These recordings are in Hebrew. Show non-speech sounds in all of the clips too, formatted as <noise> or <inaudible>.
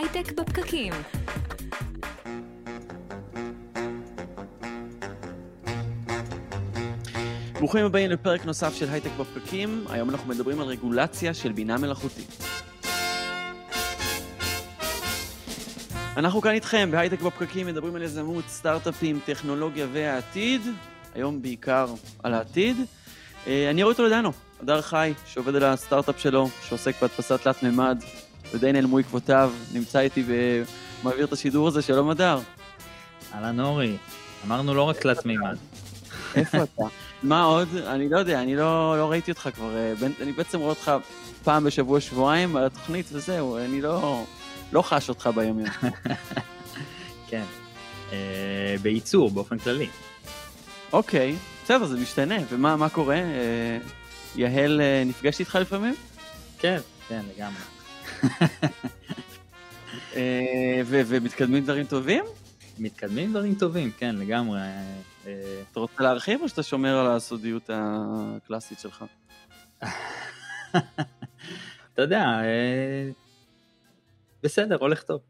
הייטק בפקקים. ברוכים הבאים לפרק נוסף של הייטק בפקקים. היום אנחנו מדברים על רגולציה של בינה מלאכותית. אנחנו כאן איתכם בהייטק בפקקים, מדברים על יזמות, סטארט-אפים, טכנולוגיה והעתיד. היום בעיקר על העתיד. אה, אני רועי טולדנו, הדר חי, שעובד על הסטארט-אפ שלו, שעוסק בהדפסת תלת מימד, ודי נעלמו עקבותיו, נמצא איתי ומעביר את השידור הזה, שלום הדר. אהלן אורי, אמרנו לא רק תלת מימד. איפה אתה? <laughs> מה עוד? אני לא יודע, אני לא, לא ראיתי אותך כבר, אה, אני בעצם רואה אותך פעם בשבוע, שבועיים על התוכנית וזהו, אני לא, לא חש אותך ביום יום. <laughs> כן, אה, בייצור באופן כללי. אוקיי, בסדר, זה משתנה, ומה קורה? אה, יהל אה, נפגשת איתך לפעמים? כן, כן, לגמרי. אה, ומתקדמים דברים טובים? מתקדמים דברים טובים, כן, לגמרי. אתה רוצה להרחיב או שאתה שומר על הסודיות הקלאסית שלך? <laughs> אתה יודע, בסדר, הולך טוב.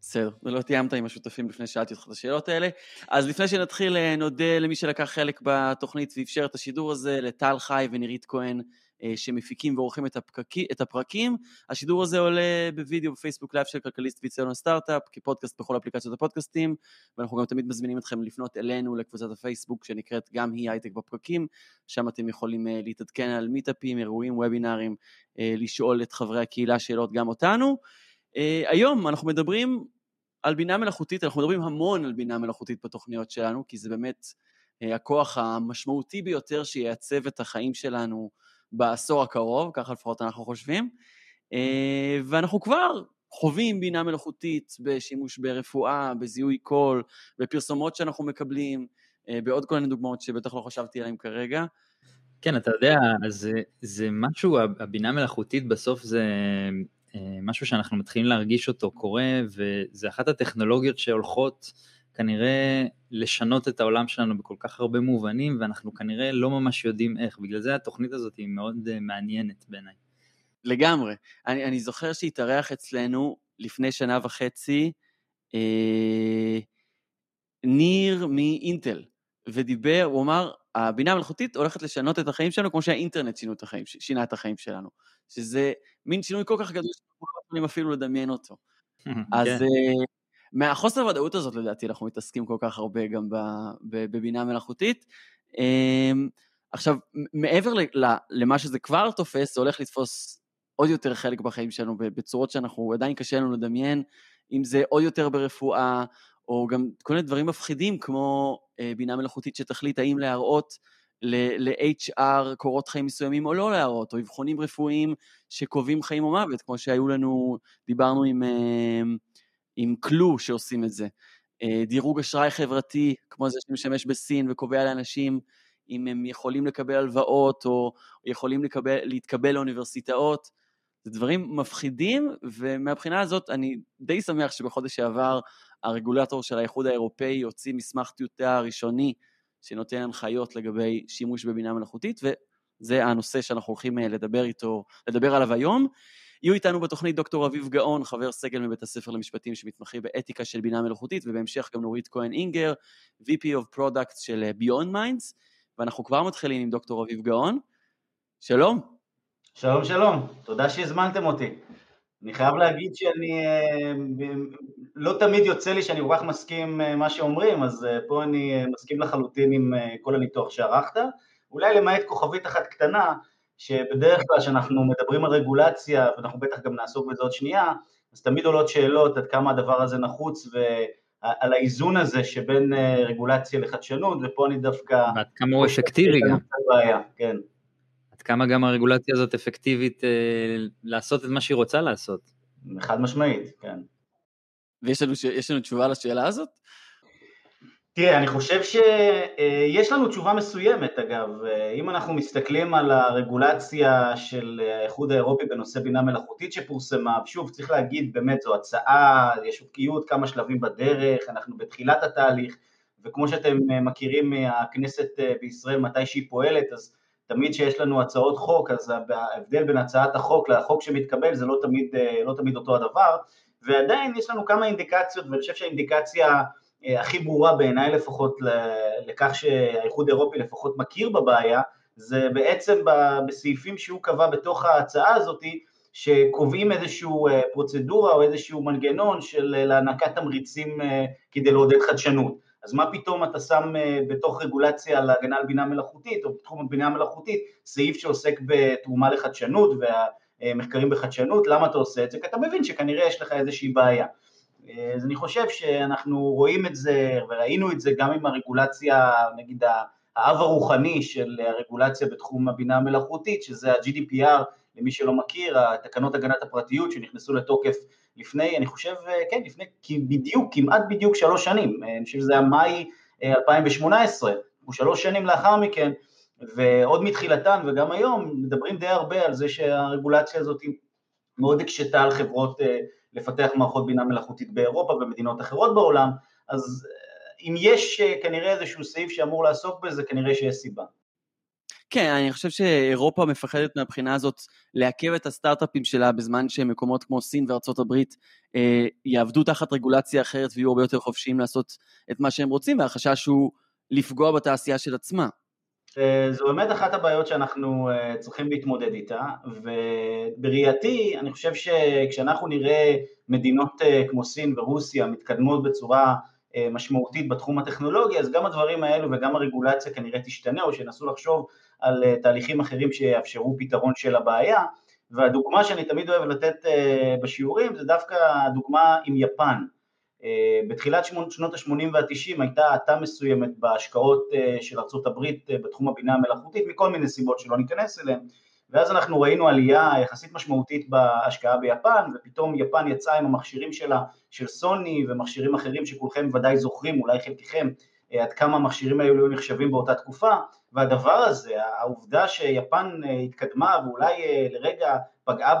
בסדר, ולא תיאמת עם השותפים לפני ששאלתי אותך את השאלות האלה. אז לפני שנתחיל, אה, נודה למי שלקח חלק בתוכנית ואפשר את השידור הזה, לטל חי ונירית כהן, אה, שמפיקים ועורכים את, הפרקי, את הפרקים. השידור הזה עולה בווידאו בפייסבוק לייב של כלכליסט וגיקטיים הסטארט-אפ, כפודקאסט בכל אפליקציות הפודקאסטים, ואנחנו גם תמיד מזמינים אתכם לפנות אלינו לקבוצת הפייסבוק, שנקראת גם היא הייטק בפרקים, שם אתם יכולים אה, להתעדכן על מיטאפים, אירועים, וובינארים, לשאול את חברי הקהילה שאלות גם אותנו. היום אנחנו מדברים על בינה מלאכותית, אנחנו מדברים המון על בינה מלאכותית בתוכניות שלנו, כי זה באמת הכוח המשמעותי ביותר שייעצב את החיים שלנו בעשור הקרוב, ככה לפחות אנחנו חושבים. Uh, ואנחנו כבר חווים בינה מלאכותית בשימוש ברפואה, בזיהוי קול, בפרסומות שאנחנו מקבלים, uh, בעוד כל מיני דוגמאות שבטח לא חשבתי עליהן כרגע. כן, אתה יודע, זה, זה משהו, הבינה מלאכותית בסוף זה אה, משהו שאנחנו מתחילים להרגיש אותו קורה, וזה אחת הטכנולוגיות שהולכות כנראה לשנות את העולם שלנו בכל כך הרבה מובנים, ואנחנו כנראה לא ממש יודעים איך, בגלל זה התוכנית הזאת היא מאוד אה, מעניינת בעיניי. לגמרי. אני, אני זוכר שהתארח אצלנו לפני שנה וחצי אה, ניר מאינטל, ודיבר, הוא אמר, הבינה המלאכותית הולכת לשנות את החיים שלנו כמו שהאינטרנט שינו את החיים, שינה את החיים שלנו. שזה מין שינוי כל כך גדול שאנחנו לא יכולים אפילו לדמיין אותו. <laughs> אז כן. מהחוסר ודאות הזאת לדעתי אנחנו מתעסקים כל כך הרבה גם בבינה מלאכותית. Um, עכשיו, מעבר למה שזה כבר תופס, זה הולך לתפוס עוד יותר חלק בחיים שלנו בצורות שאנחנו, עדיין קשה לנו לדמיין, אם זה עוד יותר ברפואה, או גם כל מיני דברים מפחידים כמו uh, בינה מלאכותית שתחליט האם להראות ל-HR קורות חיים מסוימים או לא להראות, או אבחונים רפואיים שקובעים חיים או מוות, כמו שהיו לנו, דיברנו עם, אה, עם קלו שעושים את זה. אה, דירוג אשראי חברתי, כמו זה שמשמש בסין וקובע לאנשים אם הם יכולים לקבל הלוואות או יכולים לקבל, להתקבל לאוניברסיטאות. זה דברים מפחידים, ומהבחינה הזאת אני די שמח שבחודש שעבר הרגולטור של האיחוד האירופאי הוציא מסמך טיוטה ראשוני שנותן הנחיות לגבי שימוש בבינה מלאכותית, וזה הנושא שאנחנו הולכים אה, לדבר איתו, לדבר עליו היום. יהיו איתנו בתוכנית דוקטור אביב גאון, חבר סגל מבית הספר למשפטים שמתמחה באתיקה של בינה מלאכותית, ובהמשך גם נורית כהן אינגר, VP of Products של אה, Beyond Minds, ואנחנו כבר מתחילים עם דוקטור אביב גאון. שלום. שלום שלום, תודה שהזמנתם אותי. אני חייב להגיד שאני, אה, לא תמיד יוצא לי שאני כל כך מסכים אה, מה שאומרים, אז פה אני מסכים לחלוטין עם כל הניתוח שערכת. אולי למעט כוכבית אחת קטנה, שבדרך כלל כשאנחנו מדברים על רגולציה, ואנחנו בטח גם נעסוק בזה עוד שנייה, אז תמיד עולות שאלות עד כמה הדבר הזה נחוץ ועל האיזון הזה שבין רגולציה לחדשנות, ופה אני דווקא... ועד כמה הוא אפקטיבי גם. בעיה, כן. כמה גם הרגולציה הזאת אפקטיבית אה, לעשות את מה שהיא רוצה לעשות. חד משמעית, כן. ויש לנו, לנו תשובה לשאלה הזאת? תראה, אני חושב שיש לנו תשובה מסוימת אגב, אם אנחנו מסתכלים על הרגולציה של האיחוד האירופי בנושא בינה מלאכותית שפורסמה, שוב צריך להגיד באמת זו הצעה, יש חוקיות כמה שלבים בדרך, אנחנו בתחילת התהליך וכמו שאתם מכירים מהכנסת בישראל מתי שהיא פועלת אז תמיד שיש לנו הצעות חוק, אז ההבדל בין הצעת החוק לחוק שמתקבל זה לא תמיד, אה, לא תמיד אותו הדבר, ועדיין יש לנו כמה אינדיקציות, ואני חושב שהאינדיקציה הכי ברורה בעיניי לפחות לכך שהאיחוד האירופי לפחות מכיר בבעיה, זה בעצם בסעיפים שהוא קבע בתוך ההצעה הזאת, שקובעים איזושהי פרוצדורה או איזשהו מנגנון של להענקת תמריצים כדי לעודד חדשנות. אז מה פתאום אתה שם בתוך רגולציה להגנה על בינה מלאכותית או בתחום הבינה מלאכותית סעיף שעוסק בתרומה לחדשנות והמחקרים בחדשנות, למה אתה עושה את זה? כי אתה מבין שכנראה יש לך איזושהי בעיה. אז אני חושב שאנחנו רואים את זה וראינו את זה גם עם הרגולציה, נגיד האב הרוחני של הרגולציה בתחום הבינה המלאכותית, שזה ה-GDPR, למי שלא מכיר, התקנות הגנת הפרטיות שנכנסו לתוקף לפני, אני חושב, כן, לפני בדיוק, כמעט בדיוק שלוש שנים, אני חושב שזה היה מאי 2018, הוא שלוש שנים לאחר מכן, ועוד מתחילתן וגם היום מדברים די הרבה על זה שהרגולציה הזאת מאוד הקשתה על חברות לפתח מערכות בינה מלאכותית באירופה ובמדינות אחרות בעולם, אז אם יש כנראה איזשהו סעיף שאמור לעסוק בזה, כנראה שיש סיבה. כן, אני חושב שאירופה מפחדת מהבחינה הזאת לעכב את הסטארט-אפים שלה בזמן שמקומות כמו סין וארצות הברית אה, יעבדו תחת רגולציה אחרת ויהיו הרבה יותר חופשיים לעשות את מה שהם רוצים, והחשש הוא לפגוע בתעשייה של עצמה. זו באמת אחת הבעיות שאנחנו צריכים להתמודד איתה, ובראייתי אני חושב שכשאנחנו נראה מדינות כמו סין ורוסיה מתקדמות בצורה משמעותית בתחום הטכנולוגי, אז גם הדברים האלו וגם הרגולציה כנראה תשתנה, או שינסו לחשוב על תהליכים אחרים שיאפשרו פתרון של הבעיה, והדוגמה שאני תמיד אוהב לתת בשיעורים זה דווקא הדוגמה עם יפן. בתחילת שנות ה-80 וה-90 הייתה האטה מסוימת בהשקעות של ארה"ב בתחום הבינה המלאכותית מכל מיני סיבות שלא ניכנס אליהן. ואז אנחנו ראינו עלייה יחסית משמעותית בהשקעה ביפן ופתאום יפן יצאה עם המכשירים שלה של סוני ומכשירים אחרים שכולכם ודאי זוכרים, אולי חלקכם, עד כמה המכשירים האלו היו נחשבים באותה תקופה. והדבר הזה, העובדה שיפן התקדמה ואולי לרגע פגעה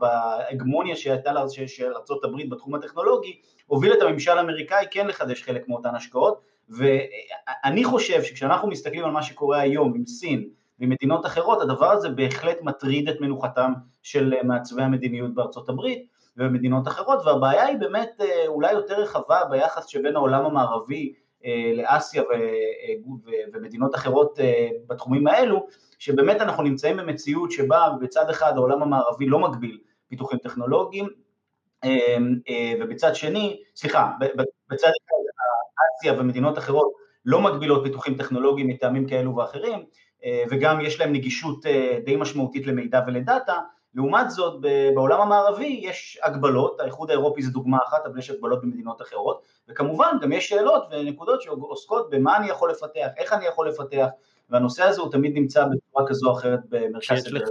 בהגמוניה שהייתה של ארה"ב בתחום הטכנולוגי, הוביל את הממשל האמריקאי כן לחדש חלק מאותן השקעות, ואני חושב שכשאנחנו מסתכלים על מה שקורה היום עם סין ועם מדינות אחרות, הדבר הזה בהחלט מטריד את מנוחתם של מעצבי המדיניות בארצות הברית ובמדינות אחרות, והבעיה היא באמת אולי יותר רחבה ביחס שבין העולם המערבי לאסיה ומדינות אחרות בתחומים האלו, שבאמת אנחנו נמצאים במציאות שבה בצד אחד העולם המערבי לא מגביל פיתוחים טכנולוגיים, ובצד שני, סליחה, בצד אחד אסיה ומדינות אחרות לא מגבילות פיתוחים טכנולוגיים מטעמים כאלו ואחרים, וגם יש להם נגישות די משמעותית למידע ולדאטה, לעומת זאת בעולם המערבי יש הגבלות, האיחוד האירופי זה דוגמה אחת, אבל יש הגבלות במדינות אחרות, וכמובן גם יש שאלות ונקודות שעוסקות במה אני יכול לפתח, איך אני יכול לפתח, והנושא הזה הוא תמיד נמצא בצורה כזו או אחרת במרכז... לך,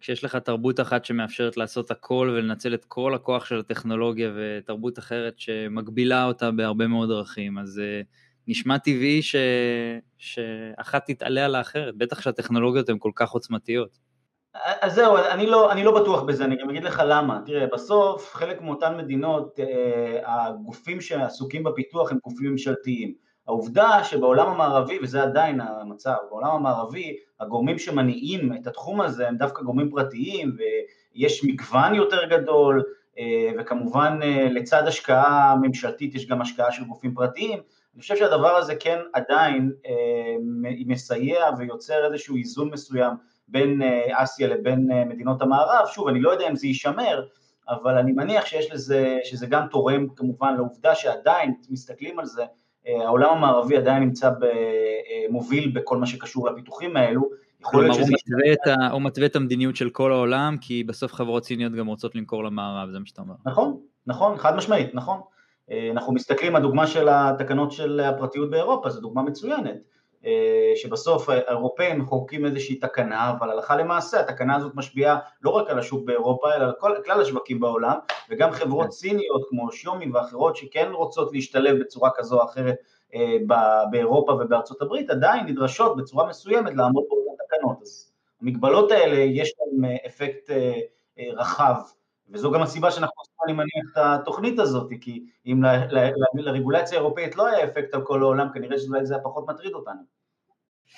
כשיש לך תרבות אחת שמאפשרת לעשות הכל ולנצל את כל הכוח של הטכנולוגיה ותרבות אחרת שמגבילה אותה בהרבה מאוד דרכים, אז uh, נשמע טבעי ש... שאחת תתעלה על האחרת, בטח שהטכנולוגיות הן כל כך עוצמתיות. אז זהו, אני לא, אני לא בטוח בזה, אני גם אגיד לך למה. תראה, בסוף חלק מאותן מדינות, הגופים שעסוקים בפיתוח הם גופים ממשלתיים. העובדה שבעולם המערבי, וזה עדיין המצב, בעולם המערבי הגורמים שמניעים את התחום הזה הם דווקא גורמים פרטיים ויש מגוון יותר גדול וכמובן לצד השקעה ממשלתית יש גם השקעה של גופים פרטיים, אני חושב שהדבר הזה כן עדיין מסייע ויוצר איזשהו איזון מסוים בין אסיה לבין מדינות המערב, שוב אני לא יודע אם זה יישמר, אבל אני מניח שיש לזה, שזה גם תורם כמובן לעובדה שעדיין מסתכלים על זה, העולם המערבי עדיין נמצא מוביל בכל מה שקשור לפיתוחים האלו. כלומר הוא מתווה, את ה, הוא מתווה את המדיניות של כל העולם, כי בסוף חברות סיניות גם רוצות למכור למערב, זה מה שאתה אומר. נכון, נכון, חד משמעית, נכון. אנחנו מסתכלים, הדוגמה של התקנות של הפרטיות באירופה, זו דוגמה מצוינת. שבסוף האירופאים מחוקקים איזושהי תקנה, אבל הלכה למעשה התקנה הזאת משפיעה לא רק על השוק באירופה, אלא על כל, כלל השווקים בעולם, וגם חברות סיניות כמו שיומי ואחרות שכן רוצות להשתלב בצורה כזו או אחרת באירופה ובארצות הברית, עדיין נדרשות בצורה מסוימת לעמוד באותן תקנות. אז המגבלות האלה יש להן אפקט רחב, וזו גם הסיבה שאנחנו עושים, אני מניח, את התוכנית הזאת, כי אם לרגולציה האירופאית לא היה אפקט על כל העולם, כנראה שאולי זה היה פחות מטריד אותנו.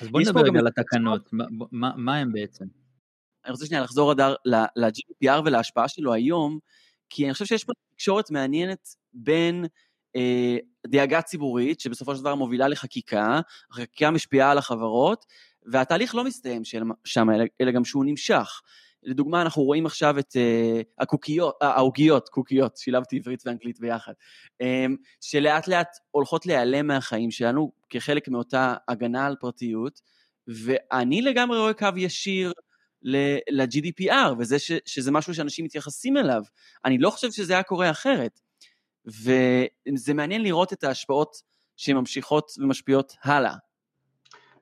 אז בוא נדבר רגע על התקנות, מה הם בעצם? אני רוצה שנייה לחזור אדר ל-GDPR ולהשפעה שלו היום, כי אני חושב שיש פה תקשורת מעניינת בין אה, דאגה ציבורית, שבסופו של דבר מובילה לחקיקה, החקיקה משפיעה על החברות, והתהליך לא מסתיים שם, אלא גם שהוא נמשך. לדוגמה, אנחנו רואים עכשיו את uh, הקוקיות, אה, העוגיות, קוקיות, שילבתי עברית ואנגלית ביחד, um, שלאט לאט הולכות להיעלם מהחיים שלנו כחלק מאותה הגנה על פרטיות, ואני לגמרי רואה קו ישיר ל-GDPR, וזה ש, שזה משהו שאנשים מתייחסים אליו. אני לא חושב שזה היה קורה אחרת. וזה מעניין לראות את ההשפעות שממשיכות ומשפיעות הלאה.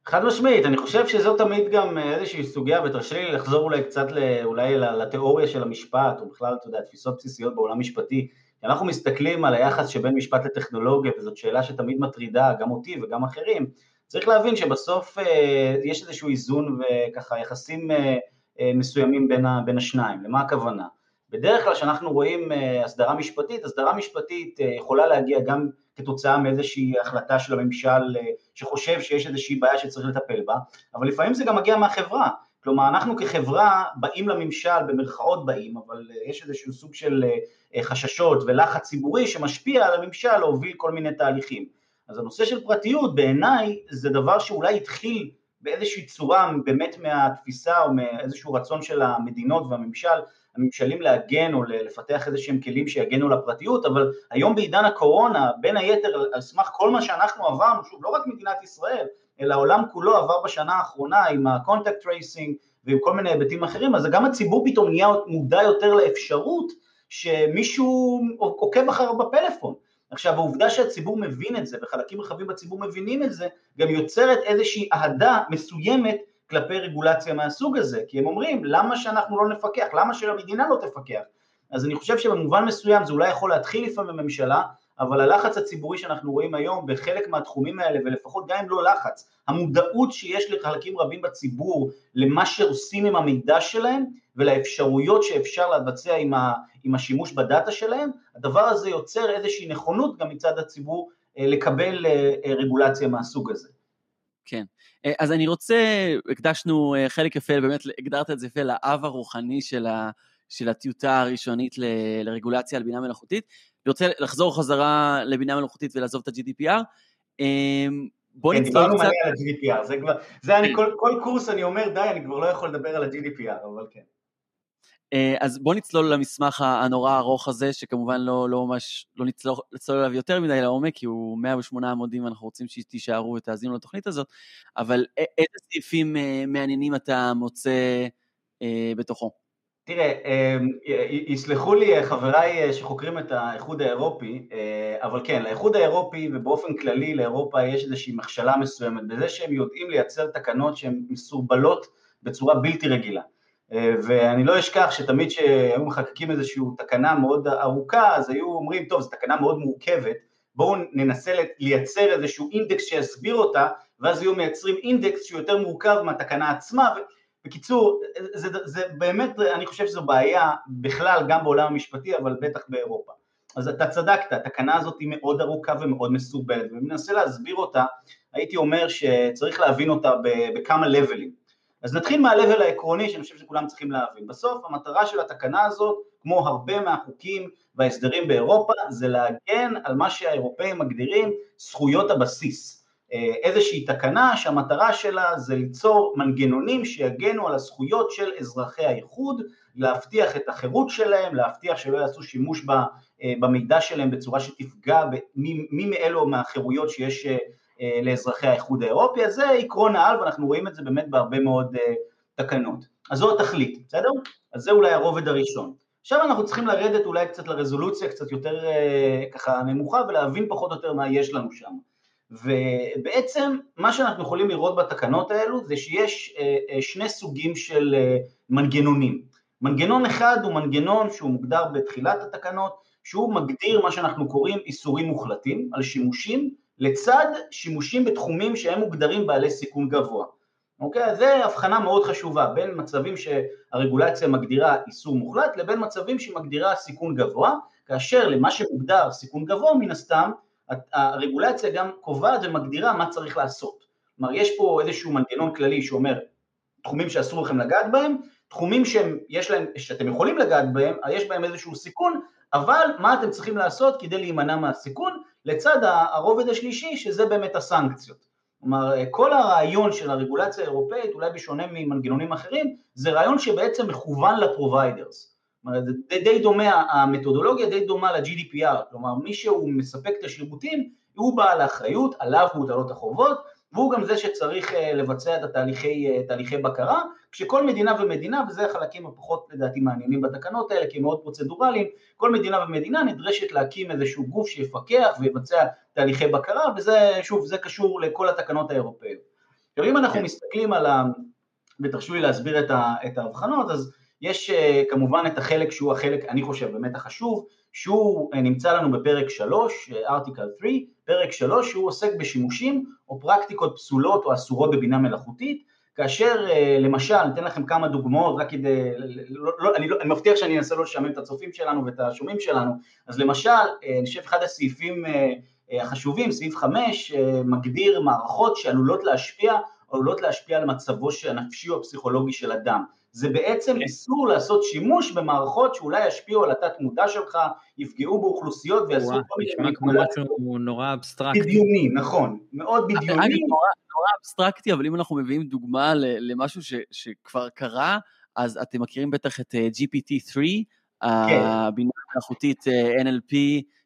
חד משמעית, אני חושב שזו תמיד גם איזושהי סוגיה, ותרשה לי לחזור אולי קצת אולי לתיאוריה של המשפט, או בכלל, אתה יודע, תפיסות בסיסיות בעולם משפטי. אנחנו מסתכלים על היחס שבין משפט לטכנולוגיה, וזאת שאלה שתמיד מטרידה גם אותי וגם אחרים, צריך להבין שבסוף אה, יש איזשהו איזון וככה יחסים אה, אה, מסוימים בין, בין השניים, למה הכוונה? בדרך כלל כשאנחנו רואים הסדרה משפטית, הסדרה משפטית יכולה להגיע גם כתוצאה מאיזושהי החלטה של הממשל שחושב שיש איזושהי בעיה שצריך לטפל בה, אבל לפעמים זה גם מגיע מהחברה, כלומר אנחנו כחברה באים לממשל, במרכאות באים, אבל יש איזשהו סוג של חששות ולחץ ציבורי שמשפיע על הממשל להוביל כל מיני תהליכים. אז הנושא של פרטיות בעיניי זה דבר שאולי התחיל באיזושהי צורה באמת מהתפיסה או מאיזשהו רצון של המדינות והממשל, הממשלים להגן או לפתח איזה שהם כלים שיגנו לפרטיות, אבל היום בעידן הקורונה, בין היתר על סמך כל מה שאנחנו עברנו, שוב לא רק מדינת ישראל, אלא העולם כולו עבר בשנה האחרונה עם ה-contact tracing ועם כל מיני היבטים אחרים, אז גם הציבור פתאום נהיה מודע יותר לאפשרות שמישהו עוקב אחר בפלאפון. עכשיו העובדה שהציבור מבין את זה וחלקים רחבים בציבור מבינים את זה גם יוצרת איזושהי אהדה מסוימת כלפי רגולציה מהסוג הזה כי הם אומרים למה שאנחנו לא נפקח, למה שהמדינה לא תפקח אז אני חושב שבמובן מסוים זה אולי יכול להתחיל לפעמים בממשלה אבל הלחץ הציבורי שאנחנו רואים היום בחלק מהתחומים האלה ולפחות גם אם לא לחץ המודעות שיש לחלקים רבים בציבור למה שעושים עם המידע שלהם ולאפשרויות שאפשר לבצע עם, ה, עם השימוש בדאטה שלהם, הדבר הזה יוצר איזושהי נכונות גם מצד הציבור אה, לקבל אה, אה, רגולציה מהסוג הזה. כן, אז אני רוצה, הקדשנו חלק יפה, באמת הגדרת את זה יפה, לאב הרוחני של, ה, של הטיוטה הראשונית ל, לרגולציה על בינה מלאכותית. אני רוצה לחזור חזרה לבינה מלאכותית ולעזוב את ה-GDPR. בוא כן, נצטרך קצת... על ה-GDPR, זה כבר, זה אני, כל, כל קורס אני אומר, די, אני כבר לא יכול לדבר על ה-GDPR, אבל כן. אה, אז בוא נצלול למסמך הנורא הארוך הזה, שכמובן לא, לא ממש, לא נצלול, נצלול עליו יותר מדי לעומק, כי הוא 108 עמודים ואנחנו רוצים שתישארו ותאזינו לתוכנית הזאת, אבל איזה סעיפים אה, מעניינים אתה מוצא אה, בתוכו? תראה, יסלחו לי חבריי שחוקרים את האיחוד האירופי, אבל כן, לאיחוד האירופי ובאופן כללי לאירופה יש איזושהי מכשלה מסוימת בזה שהם יודעים לייצר תקנות שהן מסורבלות בצורה בלתי רגילה. אה, ואני לא אשכח שתמיד שהיו מחקקים איזושהי תקנה מאוד ארוכה, אז היו אומרים, טוב, זו תקנה מאוד מורכבת, בואו ננסה לייצר איזשהו אינדקס שיסביר אותה, ואז היו מייצרים אינדקס שהוא יותר מורכב מהתקנה עצמה, בקיצור, זה, זה, זה באמת, אני חושב שזו בעיה בכלל גם בעולם המשפטי, אבל בטח באירופה. אז אתה צדקת, התקנה הזאת היא מאוד ארוכה ומאוד מסורבלת, ואם ננסה להסביר אותה, הייתי אומר שצריך להבין אותה בכמה לבלים. אז נתחיל מהלבל העקרוני שאני חושב שכולם צריכים להבין. בסוף המטרה של התקנה הזאת, כמו הרבה מהחוקים וההסדרים באירופה, זה להגן על מה שהאירופאים מגדירים זכויות הבסיס. אה, איזושהי תקנה שהמטרה שלה זה ליצור מנגנונים שיגנו על הזכויות של אזרחי האיחוד, להבטיח את החירות שלהם, להבטיח שלא יעשו שימוש אה, במידע שלהם בצורה שתפגע במי מאלו מהחירויות שיש אה, לאזרחי האיחוד האירופי, אז זה עקרון העל ואנחנו רואים את זה באמת בהרבה מאוד אה, תקנות. אז זו התכלית, בסדר? אז זה אולי הרובד הראשון. עכשיו אנחנו צריכים לרדת אולי קצת לרזולוציה קצת יותר אה, ככה נמוכה ולהבין פחות או יותר מה יש לנו שם. ובעצם מה שאנחנו יכולים לראות בתקנות האלו זה שיש שני סוגים של מנגנונים. מנגנון אחד הוא מנגנון שהוא מוגדר בתחילת התקנות, שהוא מגדיר מה שאנחנו קוראים איסורים מוחלטים על שימושים לצד שימושים בתחומים שהם מוגדרים בעלי סיכון גבוה. אוקיי? אז זו הבחנה מאוד חשובה בין מצבים שהרגולציה מגדירה איסור מוחלט לבין מצבים שהיא מגדירה סיכון גבוה, כאשר למה שמוגדר סיכון גבוה מן הסתם, הרגולציה גם קובעת ומגדירה מה צריך לעשות. כלומר יש פה איזשהו מנגנון כללי שאומר תחומים שאסור לכם לגעת בהם, תחומים שהם, יש להם, שאתם יכולים לגעת בהם, יש בהם איזשהו סיכון, אבל מה אתם צריכים לעשות כדי להימנע מהסיכון, לצד הרובד השלישי שזה באמת הסנקציות. כלומר, כל הרעיון של הרגולציה האירופאית, אולי בשונה ממנגנונים אחרים, זה רעיון שבעצם מכוון ל providers. אומרת, זה די דומה, המתודולוגיה די דומה ל-GDPR, כלומר מי שהוא מספק את השירותים, הוא בעל האחריות, עליו מוטלות החובות, והוא גם זה שצריך אה, לבצע את התהליכי, אה, בקרה, כשכל מדינה ומדינה, וזה החלקים הפחות לדעתי מעניינים בתקנות האלה, כי הם מאוד פרוצדורליים, כל מדינה ומדינה נדרשת להקים איזשהו גוף שיפקח ויבצע תהליכי בקרה, וזה, שוב, זה קשור לכל התקנות האירופאיות. עכשיו אם אנחנו כן. מסתכלים על ה... ותרשו לי להסביר את ההבחנות, אז יש אה, כמובן את החלק שהוא החלק, אני חושב, באמת החשוב, שהוא נמצא לנו בפרק 3, ארטיקל 3, פרק 3 שהוא עוסק בשימושים או פרקטיקות פסולות או אסורות בבינה מלאכותית, כאשר אה, למשל, אתן לכם כמה דוגמאות רק כדי, לא, לא, אני, לא, אני מבטיח שאני אנסה לא לשעמם את הצופים שלנו ואת השומעים שלנו, אז למשל, אה, אני חושב אחד הסעיפים אה, החשובים, סעיף 5, מגדיר מערכות שעלולות להשפיע, עלולות להשפיע על מצבו הנפשי או הפסיכולוגי של אדם. זה בעצם כן. איסור לעשות שימוש במערכות שאולי ישפיעו על התת מודע שלך, יפגעו באוכלוסיות ויעשו כל מיני מניפולציות. נשמע נורא אבסטרקטי. בדיוני, נכון, מאוד בדיוני. אגב, נורא, נורא אבסטרקטי, אבל אם אנחנו מביאים דוגמה למשהו ש, שכבר קרה, אז אתם מכירים בטח את אה, GPT-3, כן. הבינה המלאכותית אה, NLP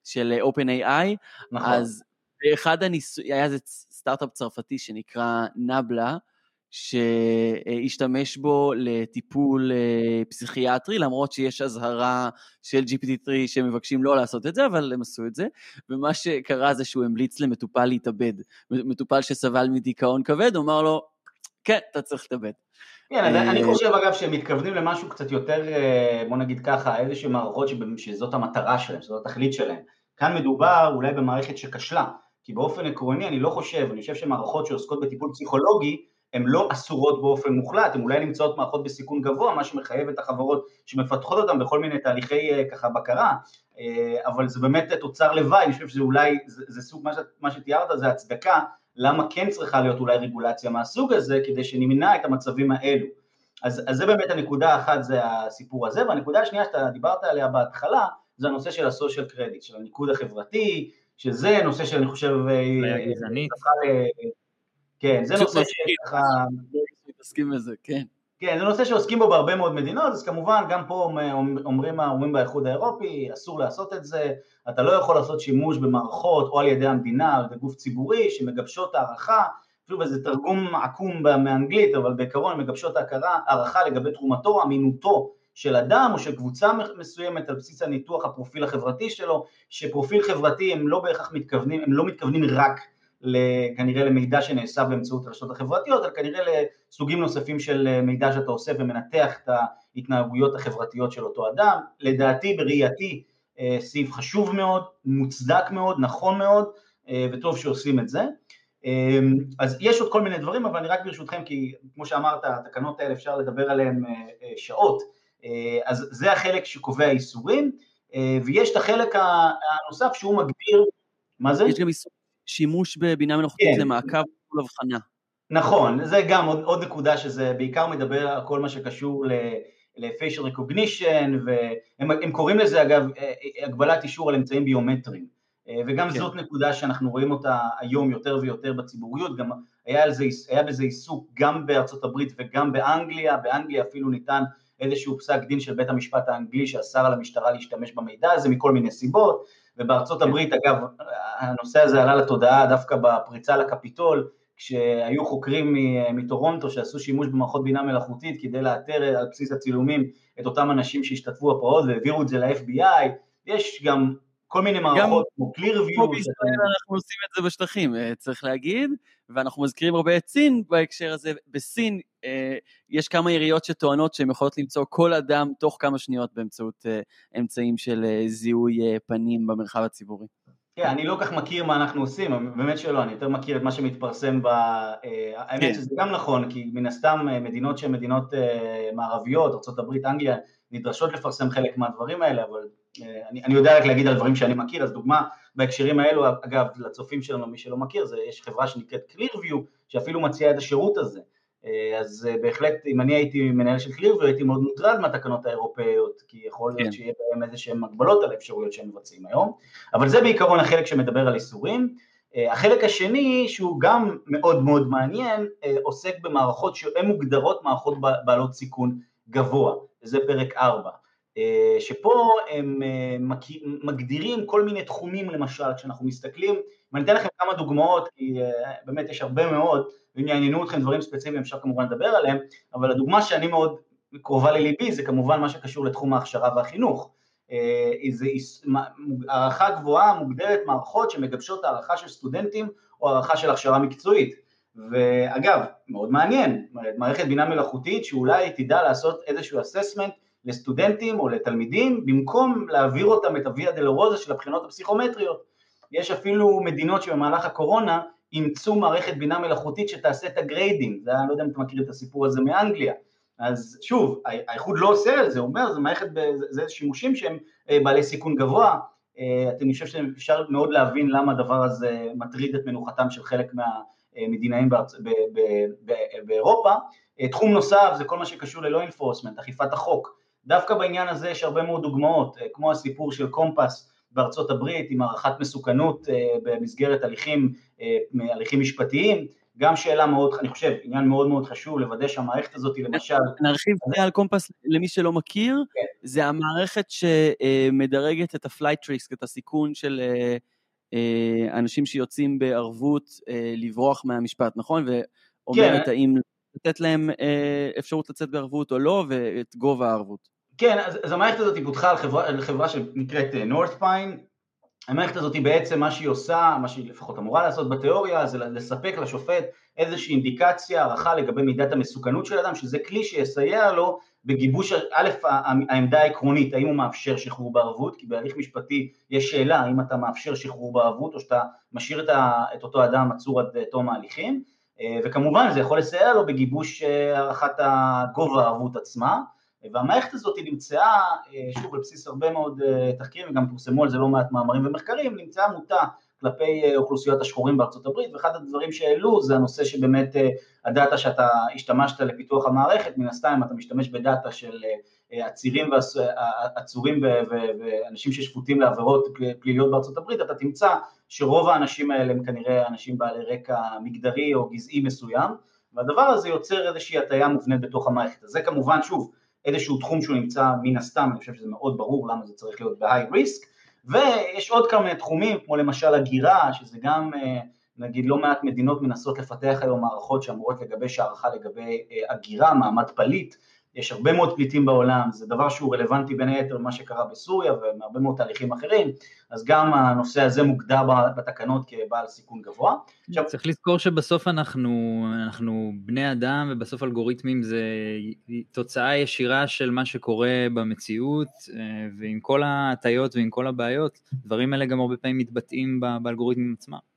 של אה, OpenAI, נכון. אז באחד הניסויים, היה איזה סטארט-אפ צרפתי שנקרא נבלה, שהשתמש בו לטיפול אה, פסיכיאטרי, למרות שיש אזהרה של GPT-3 שמבקשים לא לעשות את זה, אבל הם עשו את זה, ומה שקרה זה שהוא המליץ למטופל להתאבד. מטופל שסבל מדיכאון כבד, הוא אמר לו, כן, אתה צריך להתאבד. כן, אני אה, חושב אגב שהם מתכוונים למשהו קצת יותר, אה, בוא נגיד ככה, איזשהם מערכות שזאת המטרה שלהם, שזאת התכלית שלהם. כאן מדובר אולי במערכת שכשלה, כי באופן עקרוני אני לא חושב, אני חושב שמערכות שעוסקות בטיפול פסיכולוגי, הן לא אסורות באופן מוחלט, הן אולי נמצאות מערכות בסיכון גבוה, מה שמחייב את החברות שמפתחות אותן בכל מיני תהליכי אה, ככה בקרה, אה, אבל זה באמת תוצר לוואי, אני חושב שזה אולי, זה, זה סוג, מה, ש, מה שתיארת זה הצדקה למה כן צריכה להיות אולי רגולציה מהסוג הזה, כדי שנמנע את המצבים האלו. אז, אז זה באמת הנקודה האחת, זה הסיפור הזה, והנקודה השנייה שאתה דיברת עליה בהתחלה, זה הנושא של הסושיאל קרדיט, של הניקוד החברתי, שזה נושא שאני חושב... אה, גזענית. כן, זה נושא שככה... מתעסקים בזה, כן. כן, זה נושא שעוסקים בו בהרבה מאוד מדינות, אז כמובן גם פה אומרים האומרים באיחוד האירופי, אסור לעשות את זה, אתה לא יכול לעשות שימוש במערכות או על ידי המדינה או על ידי גוף ציבורי שמגבשות הערכה, שוב איזה תרגום עקום מאנגלית, אבל בעיקרון מגבשות ההכרה, הערכה לגבי תרומתו, אמינותו של אדם או של קבוצה מסוימת על בסיס הניתוח הפרופיל החברתי שלו, שפרופיל חברתי הם לא בהכרח מתכוונים, הם לא מתכוונים רק כנראה למידע שנאסף באמצעות הרשתות החברתיות, אלא כנראה לסוגים נוספים של אה, מידע שאתה עושה ומנתח את ההתנהגויות החברתיות של אותו אדם. לדעתי, בראייתי, אה, סעיף חשוב מאוד, מוצדק מאוד, נכון מאוד, אה, וטוב שעושים את זה. אז יש עוד כל מיני דברים, אבל אני רק ברשותכם, כי כמו שאמרת, התקנות האלה אפשר לדבר עליהן שעות, אז זה החלק שקובע איסורים, ויש את החלק הנוסף שהוא מגדיר, מה זה? יש גם איסור שימוש בבינה מלאכותית כן. למעקב כל הבחנה. נכון, זה גם עוד, עוד נקודה שזה בעיקר מדבר על כל מה שקשור ל-facial recognition, והם קוראים לזה אגב הגבלת אישור על אמצעים ביומטריים, וגם כן. זאת נקודה שאנחנו רואים אותה היום יותר ויותר בציבוריות, גם היה, זה, היה בזה עיסוק גם בארצות הברית וגם באנגליה, באנגליה אפילו ניתן איזשהו פסק דין של בית המשפט האנגלי שאסר על המשטרה להשתמש במידע הזה מכל מיני סיבות, ובארצות הברית אגב הנושא הזה עלה לתודעה דווקא בפריצה לקפיטול, כשהיו חוקרים מטורונטו שעשו שימוש במערכות בינה מלאכותית כדי לאתר על בסיס הצילומים את אותם אנשים שהשתתפו בפרעות והעבירו את זה ל-FBI, יש גם כל מיני מערכות כמו ClearView. פה בישראל אנחנו עושים את זה בשטחים, אה, צריך להגיד, ואנחנו מזכירים הרבה את סין בהקשר הזה. בסין יש כמה עיריות שטוענות שהן יכולות למצוא כל אדם תוך כמה שניות באמצעות אה, אמצעים של זיהוי פנים במרחב הציבורי. כן, אני לא כך מכיר מה אנחנו עושים, באמת שלא, אני יותר מכיר את מה שמתפרסם ב... האמת כן. שזה גם נכון, כי מן הסתם מדינות שהן מדינות מערביות, ארה"ב, אנגליה, נדרשות לפרסם חלק מהדברים האלה, אבל אה, אני, אני יודע רק להגיד על דברים שאני מכיר, אז דוגמה בהקשרים האלו, אגב, לצופים שלנו, מי שלא מכיר, זה, יש חברה שנקראת ClearView, שאפילו מציעה את השירות הזה. אז בהחלט אם אני הייתי מנהל של קלירוויר הייתי מאוד מוטרד מהתקנות האירופאיות כי יכול להיות כן. שיהיה בהם איזה שהן הגבלות על האפשרויות שהם מבצעים היום. אבל זה בעיקרון החלק שמדבר על איסורים. החלק השני שהוא גם מאוד מאוד מעניין עוסק במערכות שהן מוגדרות מערכות בעלות סיכון גבוה. וזה פרק 4 אה, שפה הם אה, מגדירים כל מיני תחומים למשל, כשאנחנו מסתכלים, ואני אתן לכם כמה דוגמאות, כי אה, באמת יש הרבה מאוד, ואם יעניינו אתכם דברים ספציפיים אפשר כמובן לדבר עליהם, אבל הדוגמה שאני מאוד קרובה לליבי זה כמובן מה שקשור לתחום ההכשרה והחינוך. זה הערכה גבוהה מוגדרת מערכות שמגבשות הערכה של סטודנטים או הערכה של הכשרה מקצועית. ואגב, מאוד מעניין, מערכת בינה מלאכותית שאולי תדע לעשות איזשהו אססמנט לסטודנטים או לתלמידים, במקום להעביר אותם את הוויה דלרוזה של הבחינות הפסיכומטריות. יש אפילו מדינות שבמהלך הקורונה אימצו מערכת בינה מלאכותית שתעשה את הגריידים, זה, אני לא יודע אם אתם מכירים את הסיפור הזה מאנגליה. אז שוב, האיחוד לא עושה את זה, הוא אומר, זה מערכת, זה שימושים שהם אה, בעלי סיכון גבוה, אה, אני חושב שאפשר מאוד להבין למה הדבר הזה מטריד את מנוחתם של חלק מהמדינאים באירופה. אה, תחום נוסף זה כל מה שקשור ל-law enforcement, אכיפת החוק. דווקא בעניין הזה יש הרבה מאוד דוגמאות, כמו הסיפור של קומפס בארצות הברית עם הערכת מסוכנות אה, במסגרת הליכים, אה, הליכים משפטיים, גם שאלה מאוד, אני חושב, עניין מאוד מאוד חשוב לוודא שהמערכת הזאת למשל... נרחיב זה על COMPAS למי שלא מכיר, כן. זה המערכת שמדרגת את ה flight risks, את הסיכון של אנשים שיוצאים בערבות לברוח מהמשפט, נכון? ואומרת כן. האם לתת להם אפשרות לצאת בערבות או לא, ואת גובה הערבות. כן, אז, אז המערכת הזאת פותחה על חברה, על חברה שנקראת נורת'פוינט, המערכת הזאת היא בעצם מה שהיא עושה, מה שהיא לפחות אמורה לעשות בתיאוריה, זה לספק לשופט איזושהי אינדיקציה, הערכה לגבי מידת המסוכנות של אדם, שזה כלי שיסייע לו בגיבוש, א', העמדה העקרונית, האם הוא מאפשר שחרור בערבות, כי בהליך משפטי יש שאלה האם אתה מאפשר שחרור בערבות או שאתה משאיר את, ה, את אותו אדם עצור עד תום ההליכים, אה, וכמובן זה יכול לסייע לו בגיבוש אה, הערכת הגובה הערבות עצמה, והמערכת הזאת נמצאה, אה, שוב על בסיס הרבה מאוד אה, תחקירים וגם פורסמו על זה לא מעט מאמרים ומחקרים, נמצאה מוטה כלפי אה, אוכלוסיות השחורים בארצות הברית ואחד הדברים שהעלו זה הנושא שבאמת הדאטה שאתה השתמשת לפיתוח המערכת, מן הסתם אתה משתמש בדאטה של עצירים ועצורים ואנשים ששפוטים לעבירות פליליות בארצות הברית, אתה תמצא שרוב האנשים האלה הם כנראה אנשים בעלי רקע מגדרי או גזעי מסוים והדבר הזה יוצר איזושהי הטיה מובנית בתוך המערכת, אז זה כמובן שוב איזשהו תחום שהוא נמצא מן הסתם, אני חושב שזה מאוד ברור למה זה צריך להיות ב-high risk, ויש עוד כמה תחומים כמו למשל הגירה, שזה גם אה, נגיד לא מעט מדינות מנסות לפתח היום מערכות שאמורות לגבש הערכה לגבי אה, הגירה, מעמד פליט, יש הרבה מאוד פליטים בעולם, זה דבר שהוא רלוונטי בין היתר למה שקרה בסוריה ומהרבה מאוד תהליכים אחרים, אז גם הנושא הזה מוגדר בתקנות כבעל סיכון גבוה. עכשיו, צריך לזכור שבסוף אנחנו, אנחנו בני אדם ובסוף אלגוריתמים זה תוצאה ישירה של מה שקורה במציאות אה, ועם כל ההטיות ועם כל הבעיות, דברים האלה גם הרבה פעמים מתבטאים באלגוריתמים עצמם.